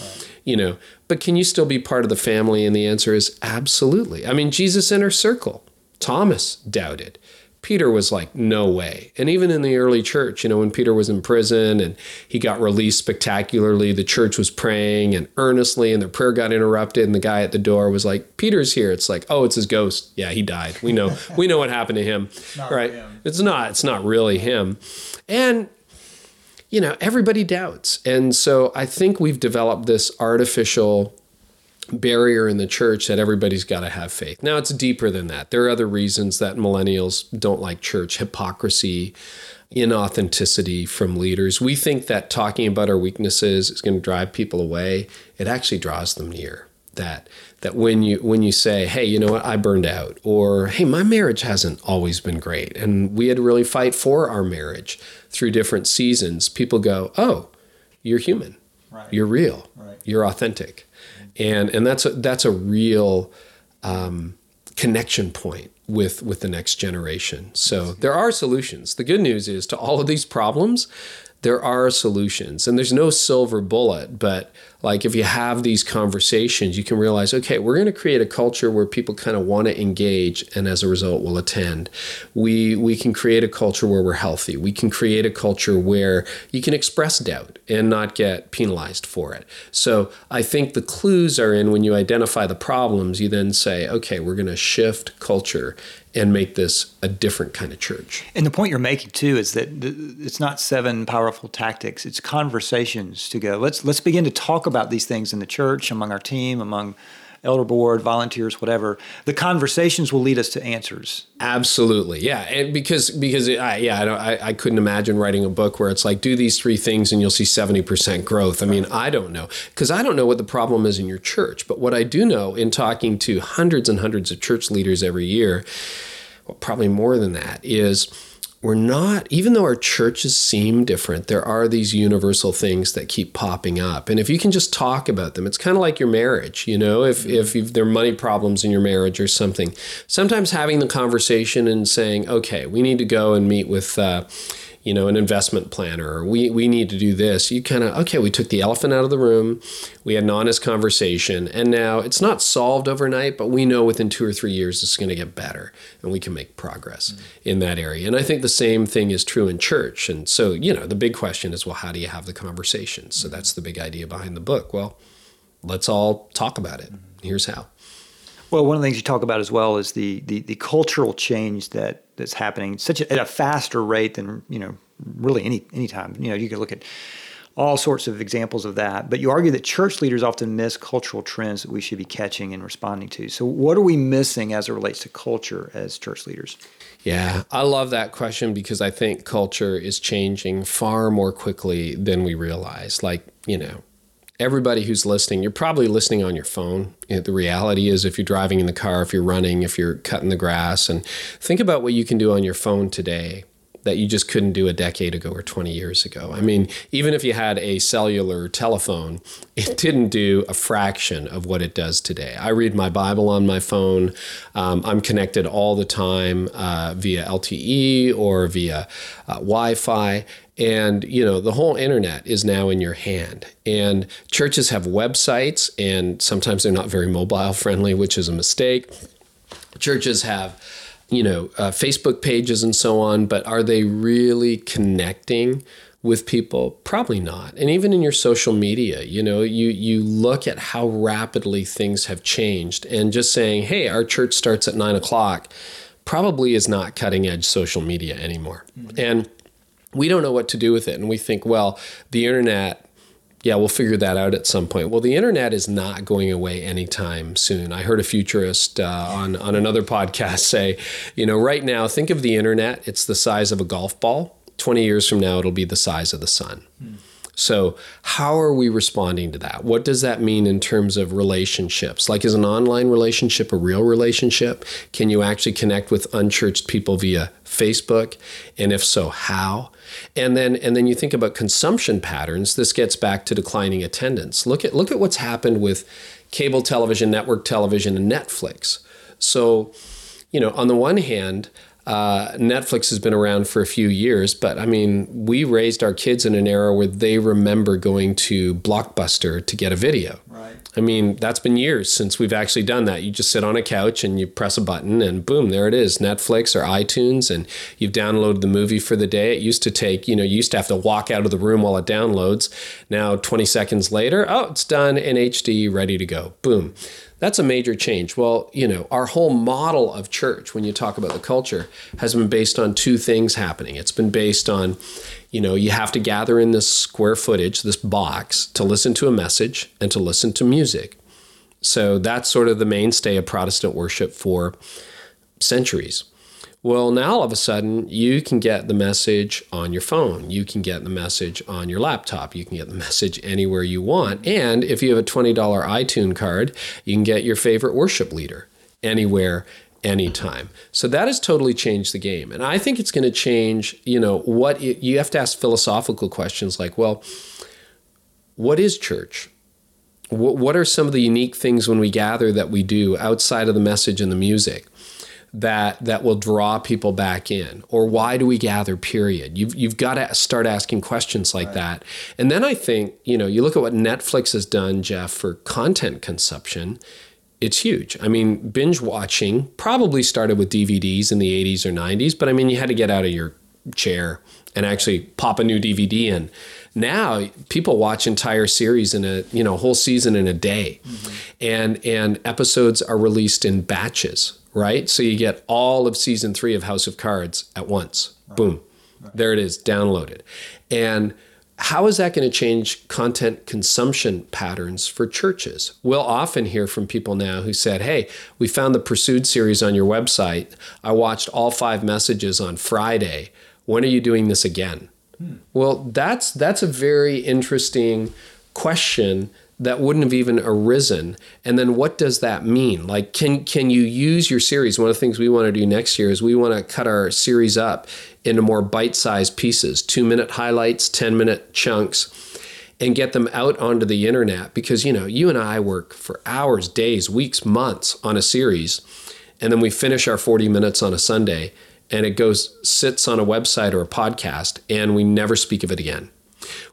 you know, but can you still be part of the family? And the answer is absolutely. I mean, Jesus' inner circle, Thomas doubted. Peter was like, no way. And even in the early church, you know, when Peter was in prison and he got released spectacularly, the church was praying and earnestly, and their prayer got interrupted, and the guy at the door was like, Peter's here. It's like, oh, it's his ghost. Yeah, he died. We know, we know what happened to him. right? Him. It's not, it's not really him. And you know, everybody doubts. And so I think we've developed this artificial barrier in the church that everybody's got to have faith. Now it's deeper than that. There are other reasons that millennials don't like church, hypocrisy, inauthenticity from leaders. We think that talking about our weaknesses is going to drive people away. It actually draws them near. That that when you when you say, "Hey, you know what? I burned out," or "Hey, my marriage hasn't always been great, and we had to really fight for our marriage through different seasons," people go, "Oh, you're human. Right. You're real. Right. You're authentic." And and that's a, that's a real um, connection point with with the next generation. So there are solutions. The good news is to all of these problems, there are solutions. And there's no silver bullet but like if you have these conversations you can realize okay we're going to create a culture where people kind of want to engage and as a result will attend. We we can create a culture where we're healthy. We can create a culture where you can express doubt and not get penalized for it. So i think the clues are in when you identify the problems you then say okay we're going to shift culture and make this a different kind of church. And the point you're making too is that it's not seven powerful tactics; it's conversations to go. Let's let's begin to talk about these things in the church, among our team, among elder board, volunteers, whatever. The conversations will lead us to answers. Absolutely, yeah. And because because I, yeah, I, I, I couldn't imagine writing a book where it's like do these three things and you'll see seventy percent growth. I mean, I don't know because I don't know what the problem is in your church, but what I do know in talking to hundreds and hundreds of church leaders every year, well, probably more than that, is we're not, even though our churches seem different, there are these universal things that keep popping up. And if you can just talk about them, it's kind of like your marriage, you know, if, if, if there are money problems in your marriage or something, sometimes having the conversation and saying, okay, we need to go and meet with, uh, you know, an investment planner, or we, we need to do this. You kind of, okay, we took the elephant out of the room, we had an honest conversation, and now it's not solved overnight, but we know within two or three years it's going to get better and we can make progress mm-hmm. in that area. And I think the same thing is true in church. And so, you know, the big question is, well, how do you have the conversation? So that's the big idea behind the book. Well, let's all talk about it. Mm-hmm. Here's how. Well, one of the things you talk about as well is the the, the cultural change that that's happening such a, at a faster rate than you know really any any time. You know, you can look at all sorts of examples of that. But you argue that church leaders often miss cultural trends that we should be catching and responding to. So, what are we missing as it relates to culture as church leaders? Yeah, I love that question because I think culture is changing far more quickly than we realize. Like, you know, everybody who's listening, you're probably listening on your phone. The reality is, if you're driving in the car, if you're running, if you're cutting the grass, and think about what you can do on your phone today that you just couldn't do a decade ago or 20 years ago. I mean, even if you had a cellular telephone, it didn't do a fraction of what it does today. I read my Bible on my phone. Um, I'm connected all the time uh, via LTE or via uh, Wi Fi. And, you know, the whole internet is now in your hand. And churches have websites, and sometimes they're not very mobile friendly, which is a mistake. Churches have, you know, uh, Facebook pages and so on, but are they really connecting with people? Probably not. And even in your social media, you know, you you look at how rapidly things have changed, and just saying, "Hey, our church starts at nine o'clock," probably is not cutting edge social media anymore. Mm-hmm. And we don't know what to do with it. And we think, well, the internet, yeah, we'll figure that out at some point. Well, the internet is not going away anytime soon. I heard a futurist uh, on, on another podcast say, you know, right now, think of the internet, it's the size of a golf ball. 20 years from now, it'll be the size of the sun. Hmm. So, how are we responding to that? What does that mean in terms of relationships? Like, is an online relationship a real relationship? Can you actually connect with unchurched people via Facebook? And if so, how? And then and then you think about consumption patterns. This gets back to declining attendance. Look at look at what's happened with cable television, network television, and Netflix. So, you know, on the one hand, uh, Netflix has been around for a few years, but I mean, we raised our kids in an era where they remember going to Blockbuster to get a video. Right. I mean, that's been years since we've actually done that. You just sit on a couch and you press a button, and boom, there it is Netflix or iTunes, and you've downloaded the movie for the day. It used to take, you know, you used to have to walk out of the room while it downloads. Now, 20 seconds later, oh, it's done in HD, ready to go. Boom. That's a major change. Well, you know, our whole model of church, when you talk about the culture, has been based on two things happening. It's been based on, you know, you have to gather in this square footage, this box, to listen to a message and to listen to music. So that's sort of the mainstay of Protestant worship for centuries. Well, now all of a sudden, you can get the message on your phone. You can get the message on your laptop. You can get the message anywhere you want. And if you have a $20 iTunes card, you can get your favorite worship leader anywhere, anytime. So that has totally changed the game. And I think it's going to change, you know, what it, you have to ask philosophical questions like, well, what is church? What, what are some of the unique things when we gather that we do outside of the message and the music? that that will draw people back in or why do we gather period you've, you've got to start asking questions like right. that and then i think you know you look at what netflix has done jeff for content consumption it's huge i mean binge watching probably started with dvds in the 80s or 90s but i mean you had to get out of your chair and actually pop a new dvd in now people watch entire series in a you know whole season in a day mm-hmm. and and episodes are released in batches right? So you get all of season three of House of Cards at once. Right. Boom. Right. There it is, downloaded. And how is that going to change content consumption patterns for churches? We'll often hear from people now who said, Hey, we found the Pursued series on your website. I watched all five messages on Friday. When are you doing this again? Hmm. Well, that's that's a very interesting question that wouldn't have even arisen. And then what does that mean? Like can can you use your series? One of the things we want to do next year is we want to cut our series up into more bite-sized pieces 2 minute highlights 10 minute chunks and get them out onto the internet. Because you know you and I work for hours days weeks months on a series and then we finish our 40 minutes on a Sunday and it goes sits on a website or a podcast and we never speak of it again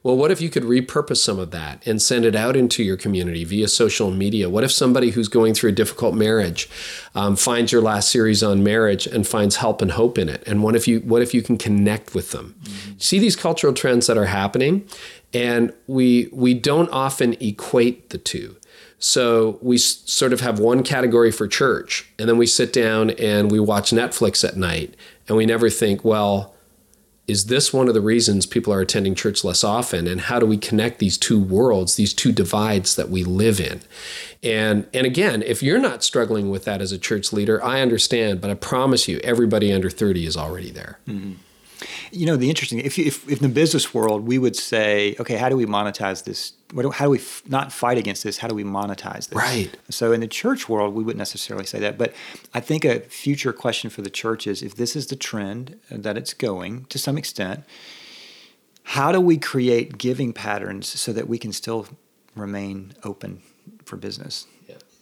well, what if you could repurpose some of that and send it out into your community via social media? What if somebody who's going through a difficult marriage um, finds your last series on marriage and finds help and hope in it? And what if you what if you can connect with them? Mm-hmm. See these cultural trends that are happening, and we we don't often equate the two. So we sort of have one category for church, and then we sit down and we watch Netflix at night, and we never think, well is this one of the reasons people are attending church less often? And how do we connect these two worlds these two divides that we live in? And and again if you're not struggling with that as a church leader i understand but i promise you everybody under 30 is already there. Mm-hmm. You know, the interesting if, if, if in the business world we would say, okay, how do we monetize this? Do, how do we f- not fight against this? How do we monetize this? Right. So in the church world, we wouldn't necessarily say that, but I think a future question for the church is if this is the trend that it's going to some extent, how do we create giving patterns so that we can still remain open for business?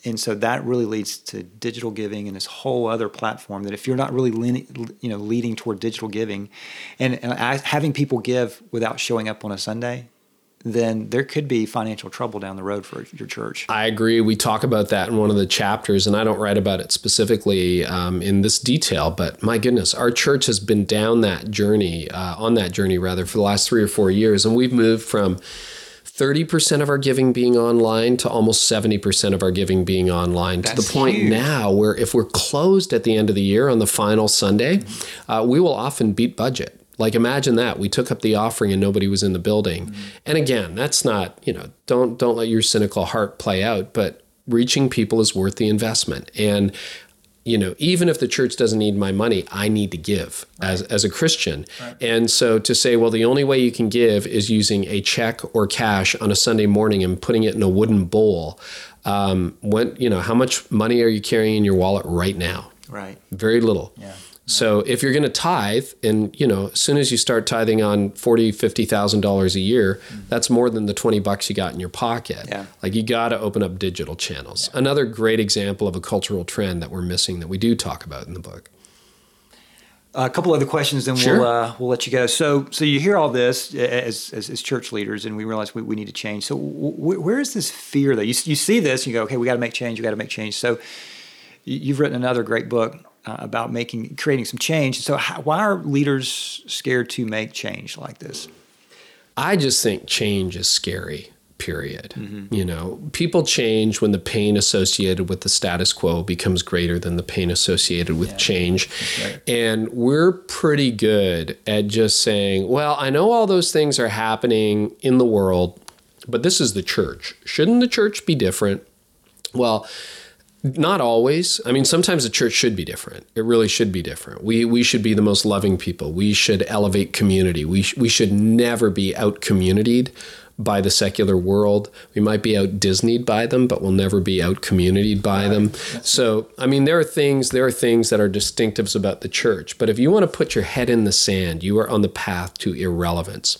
And so that really leads to digital giving and this whole other platform that if you're not really you know leading toward digital giving and, and having people give without showing up on a sunday then there could be financial trouble down the road for your church. I agree. We talk about that in one of the chapters, and I don't write about it specifically um, in this detail, but my goodness, our church has been down that journey, uh, on that journey rather, for the last three or four years, and we've moved from 30% of our giving being online to almost 70% of our giving being online That's to the point huge. now where if we're closed at the end of the year on the final Sunday, uh, we will often beat budget. Like imagine that we took up the offering and nobody was in the building. Mm-hmm. And again, that's not, you know, don't don't let your cynical heart play out, but reaching people is worth the investment. And you know, even if the church doesn't need my money, I need to give right. as, as a Christian. Right. And so to say, well, the only way you can give is using a check or cash on a Sunday morning and putting it in a wooden bowl. Um, when, you know, how much money are you carrying in your wallet right now? Right. Very little. Yeah. So if you're going to tithe, and you know, as soon as you start tithing on forty, fifty thousand dollars a year, mm-hmm. that's more than the twenty bucks you got in your pocket. Yeah. Like you got to open up digital channels. Yeah. Another great example of a cultural trend that we're missing that we do talk about in the book. A couple other questions, then Sure. we'll uh, we'll let you go. So, so you hear all this as, as, as church leaders, and we realize we, we need to change. So, wh- where is this fear though? You, you see this, and you go, okay, we got to make change. We got to make change. So, you've written another great book uh, about making creating some change. So, how, why are leaders scared to make change like this? I just think change is scary, period. Mm-hmm. You know, people change when the pain associated with the status quo becomes greater than the pain associated with change. right. And we're pretty good at just saying, well, I know all those things are happening in the world, but this is the church. Shouldn't the church be different? Well, not always. I mean, sometimes the church should be different. It really should be different. We we should be the most loving people. We should elevate community. We sh- we should never be out communitied by the secular world. We might be out Disneyed by them, but we'll never be out communitied by them. So, I mean, there are things there are things that are distinctives about the church. But if you want to put your head in the sand, you are on the path to irrelevance.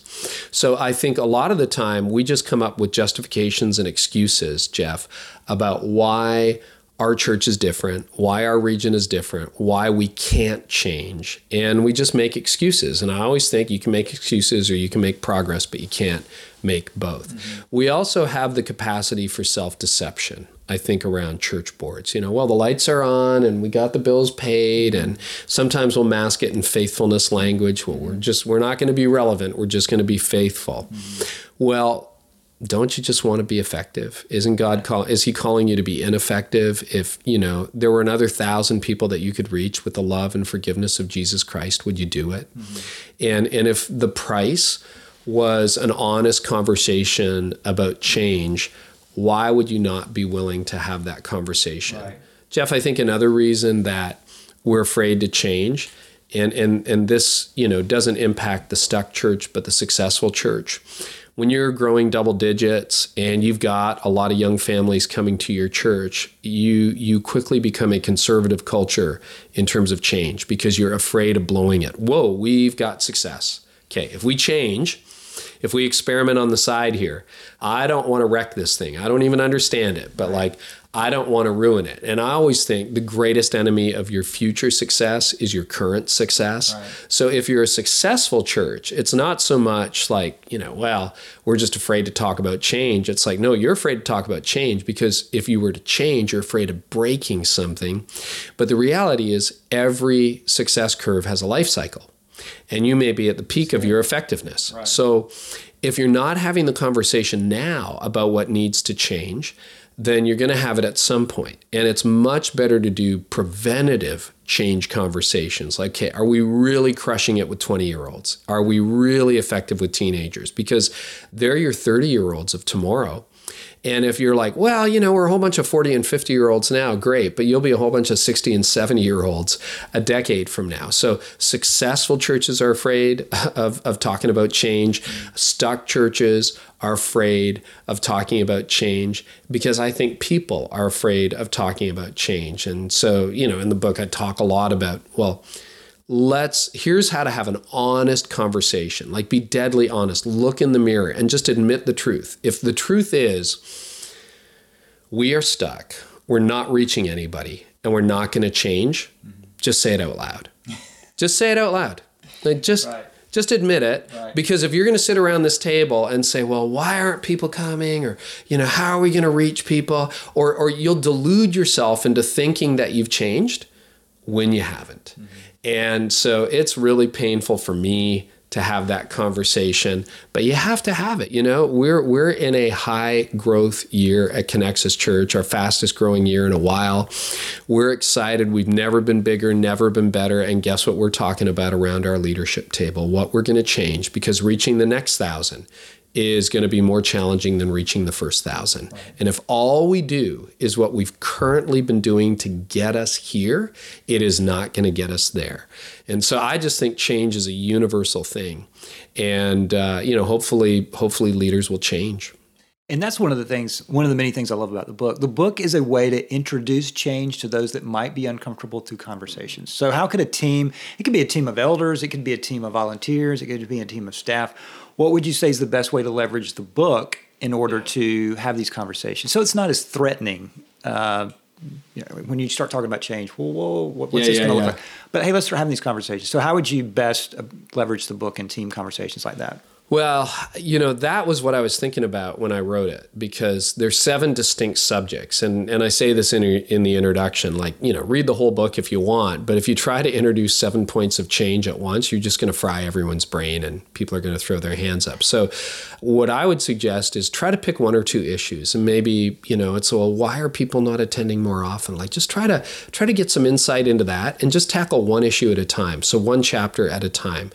So, I think a lot of the time we just come up with justifications and excuses, Jeff, about why our church is different, why our region is different, why we can't change. And we just make excuses. And I always think you can make excuses or you can make progress, but you can't make both. Mm-hmm. We also have the capacity for self deception. I think around church boards, you know, well, the lights are on and we got the bills paid, and sometimes we'll mask it in faithfulness language. Well, we're just, we're not going to be relevant. We're just going to be faithful. Mm-hmm. Well, don't you just want to be effective? Isn't God call is he calling you to be ineffective? If, you know, there were another thousand people that you could reach with the love and forgiveness of Jesus Christ, would you do it? Mm-hmm. And and if the price was an honest conversation about change, why would you not be willing to have that conversation? Right. Jeff, I think another reason that we're afraid to change and and and this, you know, doesn't impact the stuck church but the successful church when you're growing double digits and you've got a lot of young families coming to your church, you you quickly become a conservative culture in terms of change because you're afraid of blowing it. Whoa, we've got success. Okay, if we change, if we experiment on the side here, I don't want to wreck this thing. I don't even understand it, but like I don't want to ruin it. And I always think the greatest enemy of your future success is your current success. So if you're a successful church, it's not so much like, you know, well, we're just afraid to talk about change. It's like, no, you're afraid to talk about change because if you were to change, you're afraid of breaking something. But the reality is every success curve has a life cycle and you may be at the peak of your effectiveness. So if you're not having the conversation now about what needs to change, then you're going to have it at some point. And it's much better to do preventative change conversations. Like, okay, are we really crushing it with 20 year olds? Are we really effective with teenagers? Because they're your 30 year olds of tomorrow. And if you're like, well, you know, we're a whole bunch of 40 and 50 year olds now, great, but you'll be a whole bunch of 60 and 70 year olds a decade from now. So successful churches are afraid of, of talking about change. Stuck churches are afraid of talking about change because I think people are afraid of talking about change. And so, you know, in the book, I talk a lot about, well, let's here's how to have an honest conversation like be deadly honest look in the mirror and just admit the truth if the truth is we are stuck we're not reaching anybody and we're not going to change just say it out loud just say it out loud like just Right. Just admit it Right. because if you're going to sit around this table and say well why aren't people coming or you know how are we going to reach people or or you'll delude yourself into thinking that you've changed when you haven't. Mm-hmm. And so it's really painful for me to have that conversation, but you have to have it. You know, we're we're in a high growth year at Connexus Church, our fastest growing year in a while. We're excited. We've never been bigger, never been better. And guess what we're talking about around our leadership table? What we're going to change because reaching the next thousand is going to be more challenging than reaching the first thousand. And if all we do is what we've currently been doing to get us here, it is not going to get us there. And so I just think change is a universal thing, and uh, you know, hopefully, hopefully, leaders will change. And that's one of the things, one of the many things I love about the book. The book is a way to introduce change to those that might be uncomfortable through conversations. So, how could a team, it could be a team of elders, it could be a team of volunteers, it could be a team of staff. What would you say is the best way to leverage the book in order to have these conversations? So, it's not as threatening. Uh, you know, when you start talking about change, well, whoa, what's Yeah, this yeah, going to yeah. look like? But hey, let's start having these conversations. So, how would you best uh, leverage the book in team conversations like that? Well, you know, that was what I was thinking about when I wrote it because there's seven distinct subjects. And, and I say this in, in the introduction like, you know, read the whole book if you want. But if you try to introduce seven points of change at once, you're just going to fry everyone's brain and people are going to throw their hands up. So, what I would suggest is try to pick one or two issues. And maybe, you know, it's, well, why are people not attending more often? Like, just try to try to get some insight into that and just tackle one issue at a time. So, one chapter at a time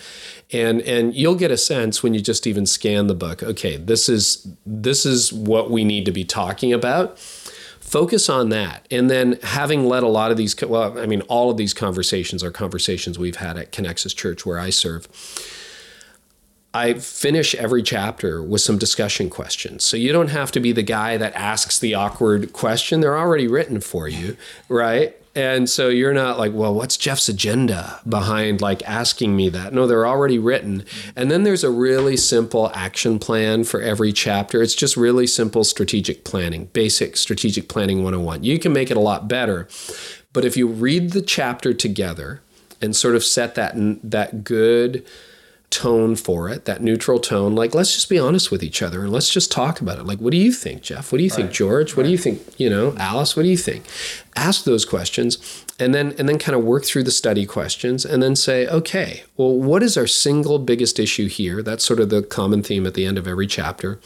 and and you'll get a sense when you just even scan the book okay this is this is what we need to be talking about focus on that and then having led a lot of these well i mean all of these conversations are conversations we've had at connexus church where i serve I finish every chapter with some discussion questions. So you don't have to be the guy that asks the awkward question. They're already written for you, right? And so you're not like, well, what's Jeff's agenda behind like asking me that? No, they're already written. And then there's a really simple action plan for every chapter. It's just really simple strategic planning, basic strategic planning 101. You can make it a lot better. But if you read the chapter together and sort of set that that good tone for it, that neutral tone. Like, let's just be honest with each other and let's just talk about it. Like, what do you think, Jeff? What do you think, George? What do you think, you know, Alice? What do you think? Ask those questions and then and then kind of work through the study questions and then say, okay, well, what is our single biggest issue here? That's sort of the common theme at the end of every chapter.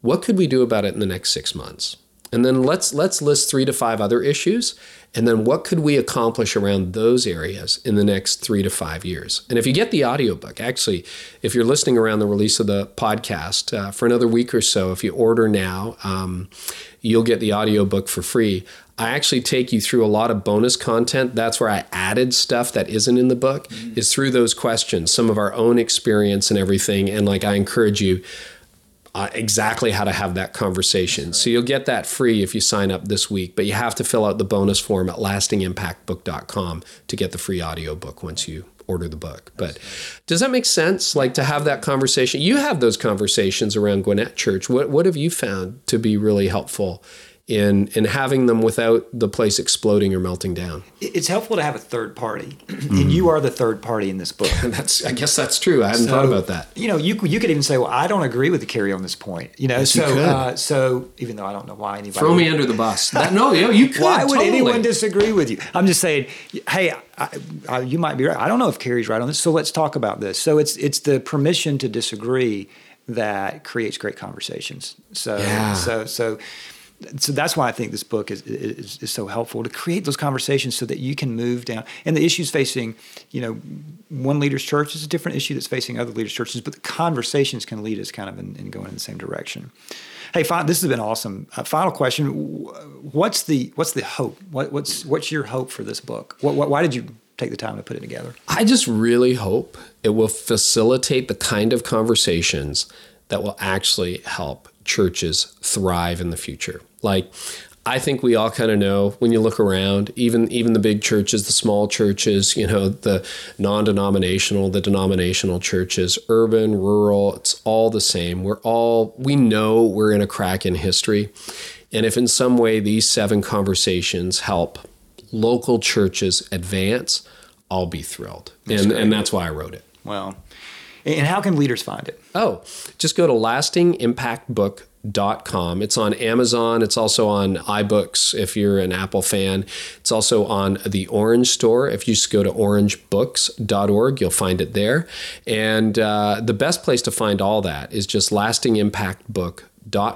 What could we do about it in the next six months? And then let's let's list three to five other issues and then what could we accomplish around those areas in the next 3 to 5 years. And if you get the audiobook, actually if you're listening around the release of the podcast uh, for another week or so, if you order now, um, you'll get the audiobook for free. I actually take you through a lot of bonus content. That's where I added stuff that isn't in the book, mm-hmm. is through those questions, some of our own experience and everything. And like I encourage you, uh, exactly how to have that conversation. So you'll get that free if you sign up this week, but you have to fill out the bonus form at lastingimpactbook.com to get the free audiobook once you order the book. But does that make sense? Like to have that conversation? You have those conversations around Gwinnett Church. What what have you found to be really helpful in in having them without the place exploding or melting down. It's helpful to have a third party, and you are the third party in this book. that's I guess that's true. I hadn't So, thought about that. You know, you you could even say, "Well, I don't agree with the Carey on this point." You know, Yes, you so could. uh, so even though I don't know why anybody Throw me under the bus. That, no, you, you could. Why would totally. anyone disagree with you? I'm just saying, hey, I, I, you might be right. I don't know if Carey's right on this, so let's talk about this. So it's it's the permission to disagree that creates great conversations. So Yeah. so so. So that's why I think this book is, is is so helpful to create those conversations so that you can move down. And the issues facing, you know, one leader's church is a different issue that's facing other leaders' churches, but the conversations can lead us kind of in, in going in the same direction. Hey, this has been awesome. Uh, final question: What's the what's the hope? What, what's what's your hope for this book? What, what, why did you take the time to put it together? I just really hope it will facilitate the kind of conversations that will actually help churches thrive in the future. Like, I think we all kind of know when you look around, even even the big churches, the small churches, you know, the non-denominational, the denominational churches, urban, rural, it's all the same. We're all we know we're in a crack in history. And if in some way these seven conversations help local churches advance, I'll be thrilled. and and that's why I wrote it. Well, and how can leaders find it? Oh, just go to lastingimpactbook.com. It's on Amazon. It's also on iBooks if you're an Apple fan. It's also on the Orange Store. If you just go to orangebooks.org, you'll find it there. And uh, the best place to find all that is just lastingimpactbook.com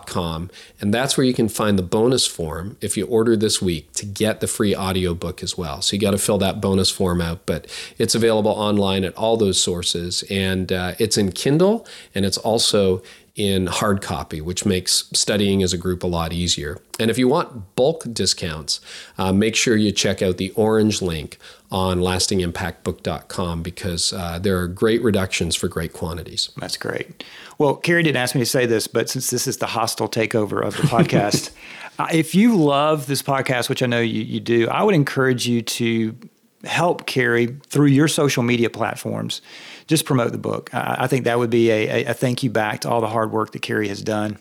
com and that's where you can find the bonus form if you order this week to get the free audiobook as well so you got to fill that bonus form out but it's available online at all those sources and uh, it's in kindle and it's also in hard copy, which makes studying as a group a lot easier. And if you want bulk discounts, uh, make sure you check out the orange link on lastingimpactbook.com because uh, there are great reductions for great quantities. That's great. Well, Carey didn't ask me to say this, but since this is the hostile takeover of the podcast, uh, if you love this podcast, which I know you, you do, I would encourage you to help Carey through your social media platforms. Just promote the book. I, I think that would be a, a, a thank you back to all the hard work that Carey has done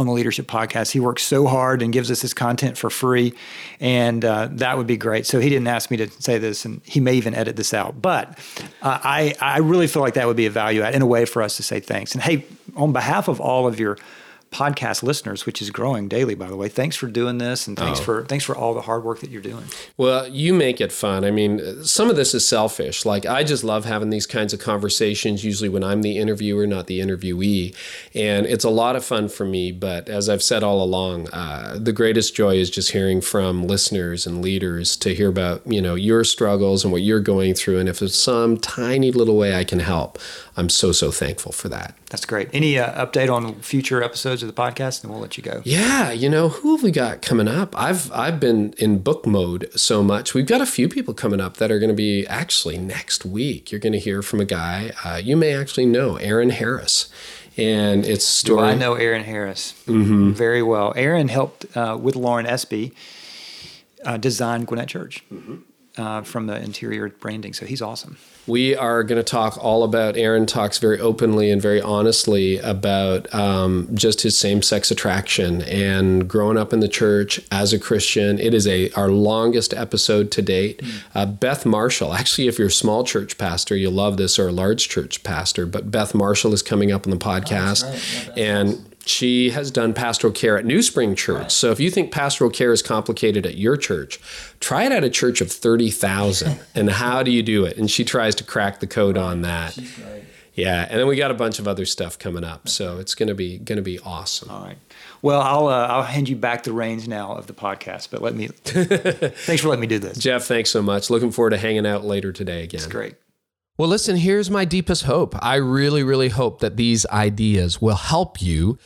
on the Leadership Podcast. He works so hard and gives us his content for free, and uh, that would be great. So he didn't ask me to say this, and he may even edit this out. But uh, I I really feel like that would be a value add in a way for us to say thanks. And hey, on behalf of all of your podcast listeners, which is growing daily, by the way. Thanks for doing this, and thanks oh. for thanks for all the hard work that you're doing. Well, you make it fun. I mean, some of this is selfish. Like I just love having these kinds of conversations. Usually, when I'm the interviewer, not the interviewee, and it's a lot of fun for me. But as I've said all along, uh, the greatest joy is just hearing from listeners and leaders to hear about you know your struggles and what you're going through, and if there's some tiny little way I can help, I'm so so thankful for that. That's great. Any uh, update on future episodes of the podcast, and we'll let you go. Yeah, you know who have we got coming up? I've I've been in book mode so much. We've got a few people coming up that are going to be actually next week. You're going to hear from a guy uh, you may actually know, Aaron Harris and it's story. I know Aaron Harris mm-hmm. very well. Aaron helped uh, with Lauren Espy uh, design Gwinnett Church mm-hmm. Uh, from the interior branding. So he's awesome we are going to talk all about. Aaron talks very openly and very honestly about um, just his same-sex attraction and growing up in the church as a Christian. It is a our longest episode to date. Mm. Uh, Beth Marshall, actually, if you're a small church pastor, you'll love this, or a large church pastor. But Beth Marshall is coming up on the podcast, oh, right. yeah, and she has done pastoral care at New Spring Church. So if you think pastoral care is complicated at your church, try it at a church of 30,000. and how do you do it? And she tries to crack the code on that. Yeah, and then we got a bunch of other stuff coming up, so it's gonna be gonna be awesome. All right. Well, I'll uh, I'll hand you back the reins now of the podcast, but let me. thanks for letting me do this, Jeff. Thanks so much. Looking forward to hanging out later today again. It's great. Well, listen, here's my deepest hope. I really, really hope that these ideas will help you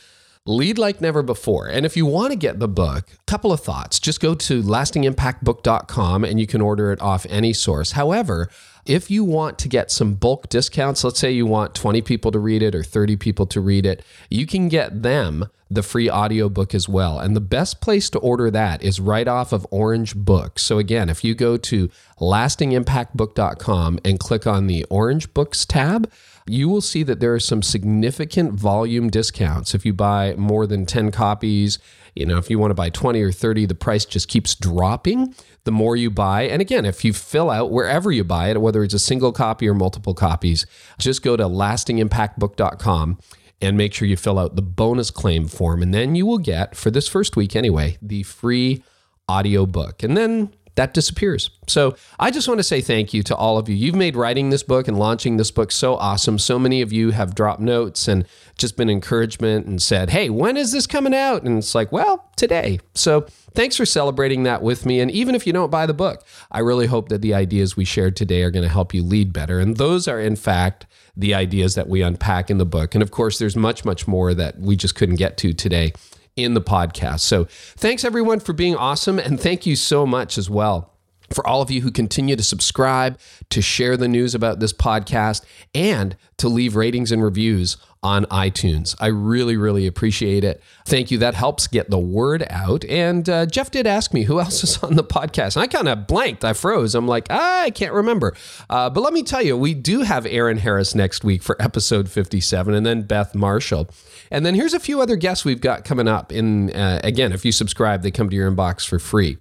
lead like never before. And if you want to get the book, a couple of thoughts. Just go to lastingimpactbook.com and you can order it off any source. However, if you want to get some bulk discounts, let's say you want 20 people to read it or 30 people to read it, you can get them the free audiobook as well. And the best place to order that is right off of Orange Books. So again, if you go to lastingimpactbook.com and click on the Orange Books tab, you will see that there are some significant volume discounts. If you buy more than 10 copies, you know, if you want to buy 20 or 30, the price just keeps dropping the more you buy. And again, if you fill out wherever you buy it, whether it's a single copy or multiple copies, just go to lastingimpactbook.com and make sure you fill out the bonus claim form. And then you will get, for this first week anyway, the free audio book. And then that disappears. So I just want to say thank you to all of you. You've made writing this book and launching this book so awesome. So many of you have dropped notes and just been encouragement and said, hey, when is this coming out? And it's like, well, today. So thanks for celebrating that with me. And even if you don't buy the book, I really hope that the ideas we shared today are going to help you lead better. And those are, in fact, the ideas that we unpack in the book. And of course, there's much, much more that we just couldn't get to today in the podcast. So thanks everyone for being awesome. And thank you so much as well for all of you who continue to subscribe, to share the news about this podcast, and to leave ratings and reviews on iTunes. I really, really appreciate it. Thank you. That helps get the word out. And uh, Jeff did ask me who else is on the podcast. And I kind of blanked. I froze. I'm like, ah, I can't remember. Uh, but let me tell you, we do have Aaron Harris next week for episode 57, and then Beth Marshall. And then here's a few other guests we've got coming up. In uh, again, if you subscribe, they come to your inbox for free.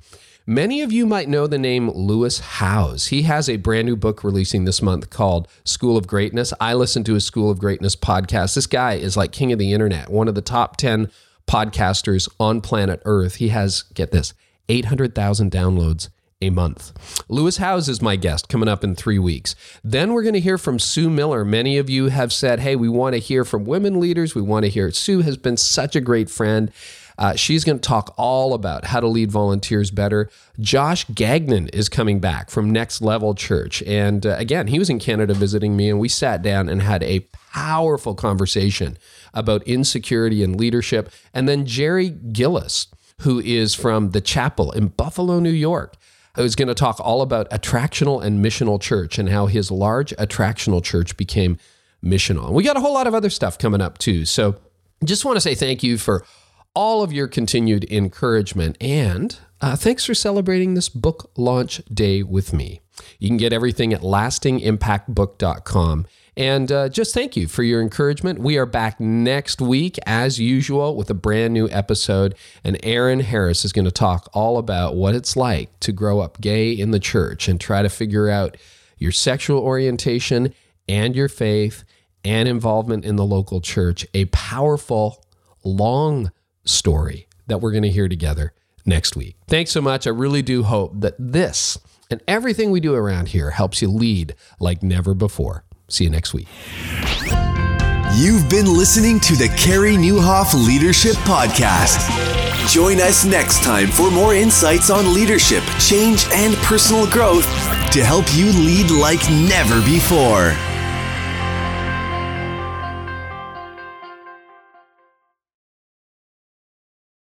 Many of you might know the name Lewis Howes. He has a brand new book releasing this month called School of Greatness. I listen to his School of Greatness podcast. This guy is like king of the internet, one of the top 10 podcasters on planet Earth. He has, get this, 800,000 downloads a month. Lewis Howes is my guest coming up in three weeks. Then we're going to hear from Sue Miller. Many of you have said, hey, we want to hear from women leaders. We want to hear. Sue has been such a great friend. Uh, she's going to talk all about how to lead volunteers better. Josh Gagnon is coming back from Next Level Church. And uh, again, he was in Canada visiting me, and we sat down and had a powerful conversation about insecurity and leadership. And then Jerry Gillis, who is from the chapel in Buffalo, New York who's going to talk all about attractional and missional church and how his large attractional church became missional. And we got a whole lot of other stuff coming up too. So just want to say thank you for all of your continued encouragement. And uh, thanks for celebrating this book launch day with me. You can get everything at lastingimpactbook.com. And uh, just thank you for your encouragement. We are back next week, as usual, with a brand new episode. And Aaron Harris is going to talk all about what it's like to grow up gay in the church and try to figure out your sexual orientation and your faith and involvement in the local church. A powerful, long story that we're going to hear together next week. Thanks so much. I really do hope that this and everything we do around here helps you lead like never before. See you next week. You've been listening to the Carey Nieuwhof Leadership Podcast. Join us next time for more insights on leadership, change, and personal growth to help you lead like never before.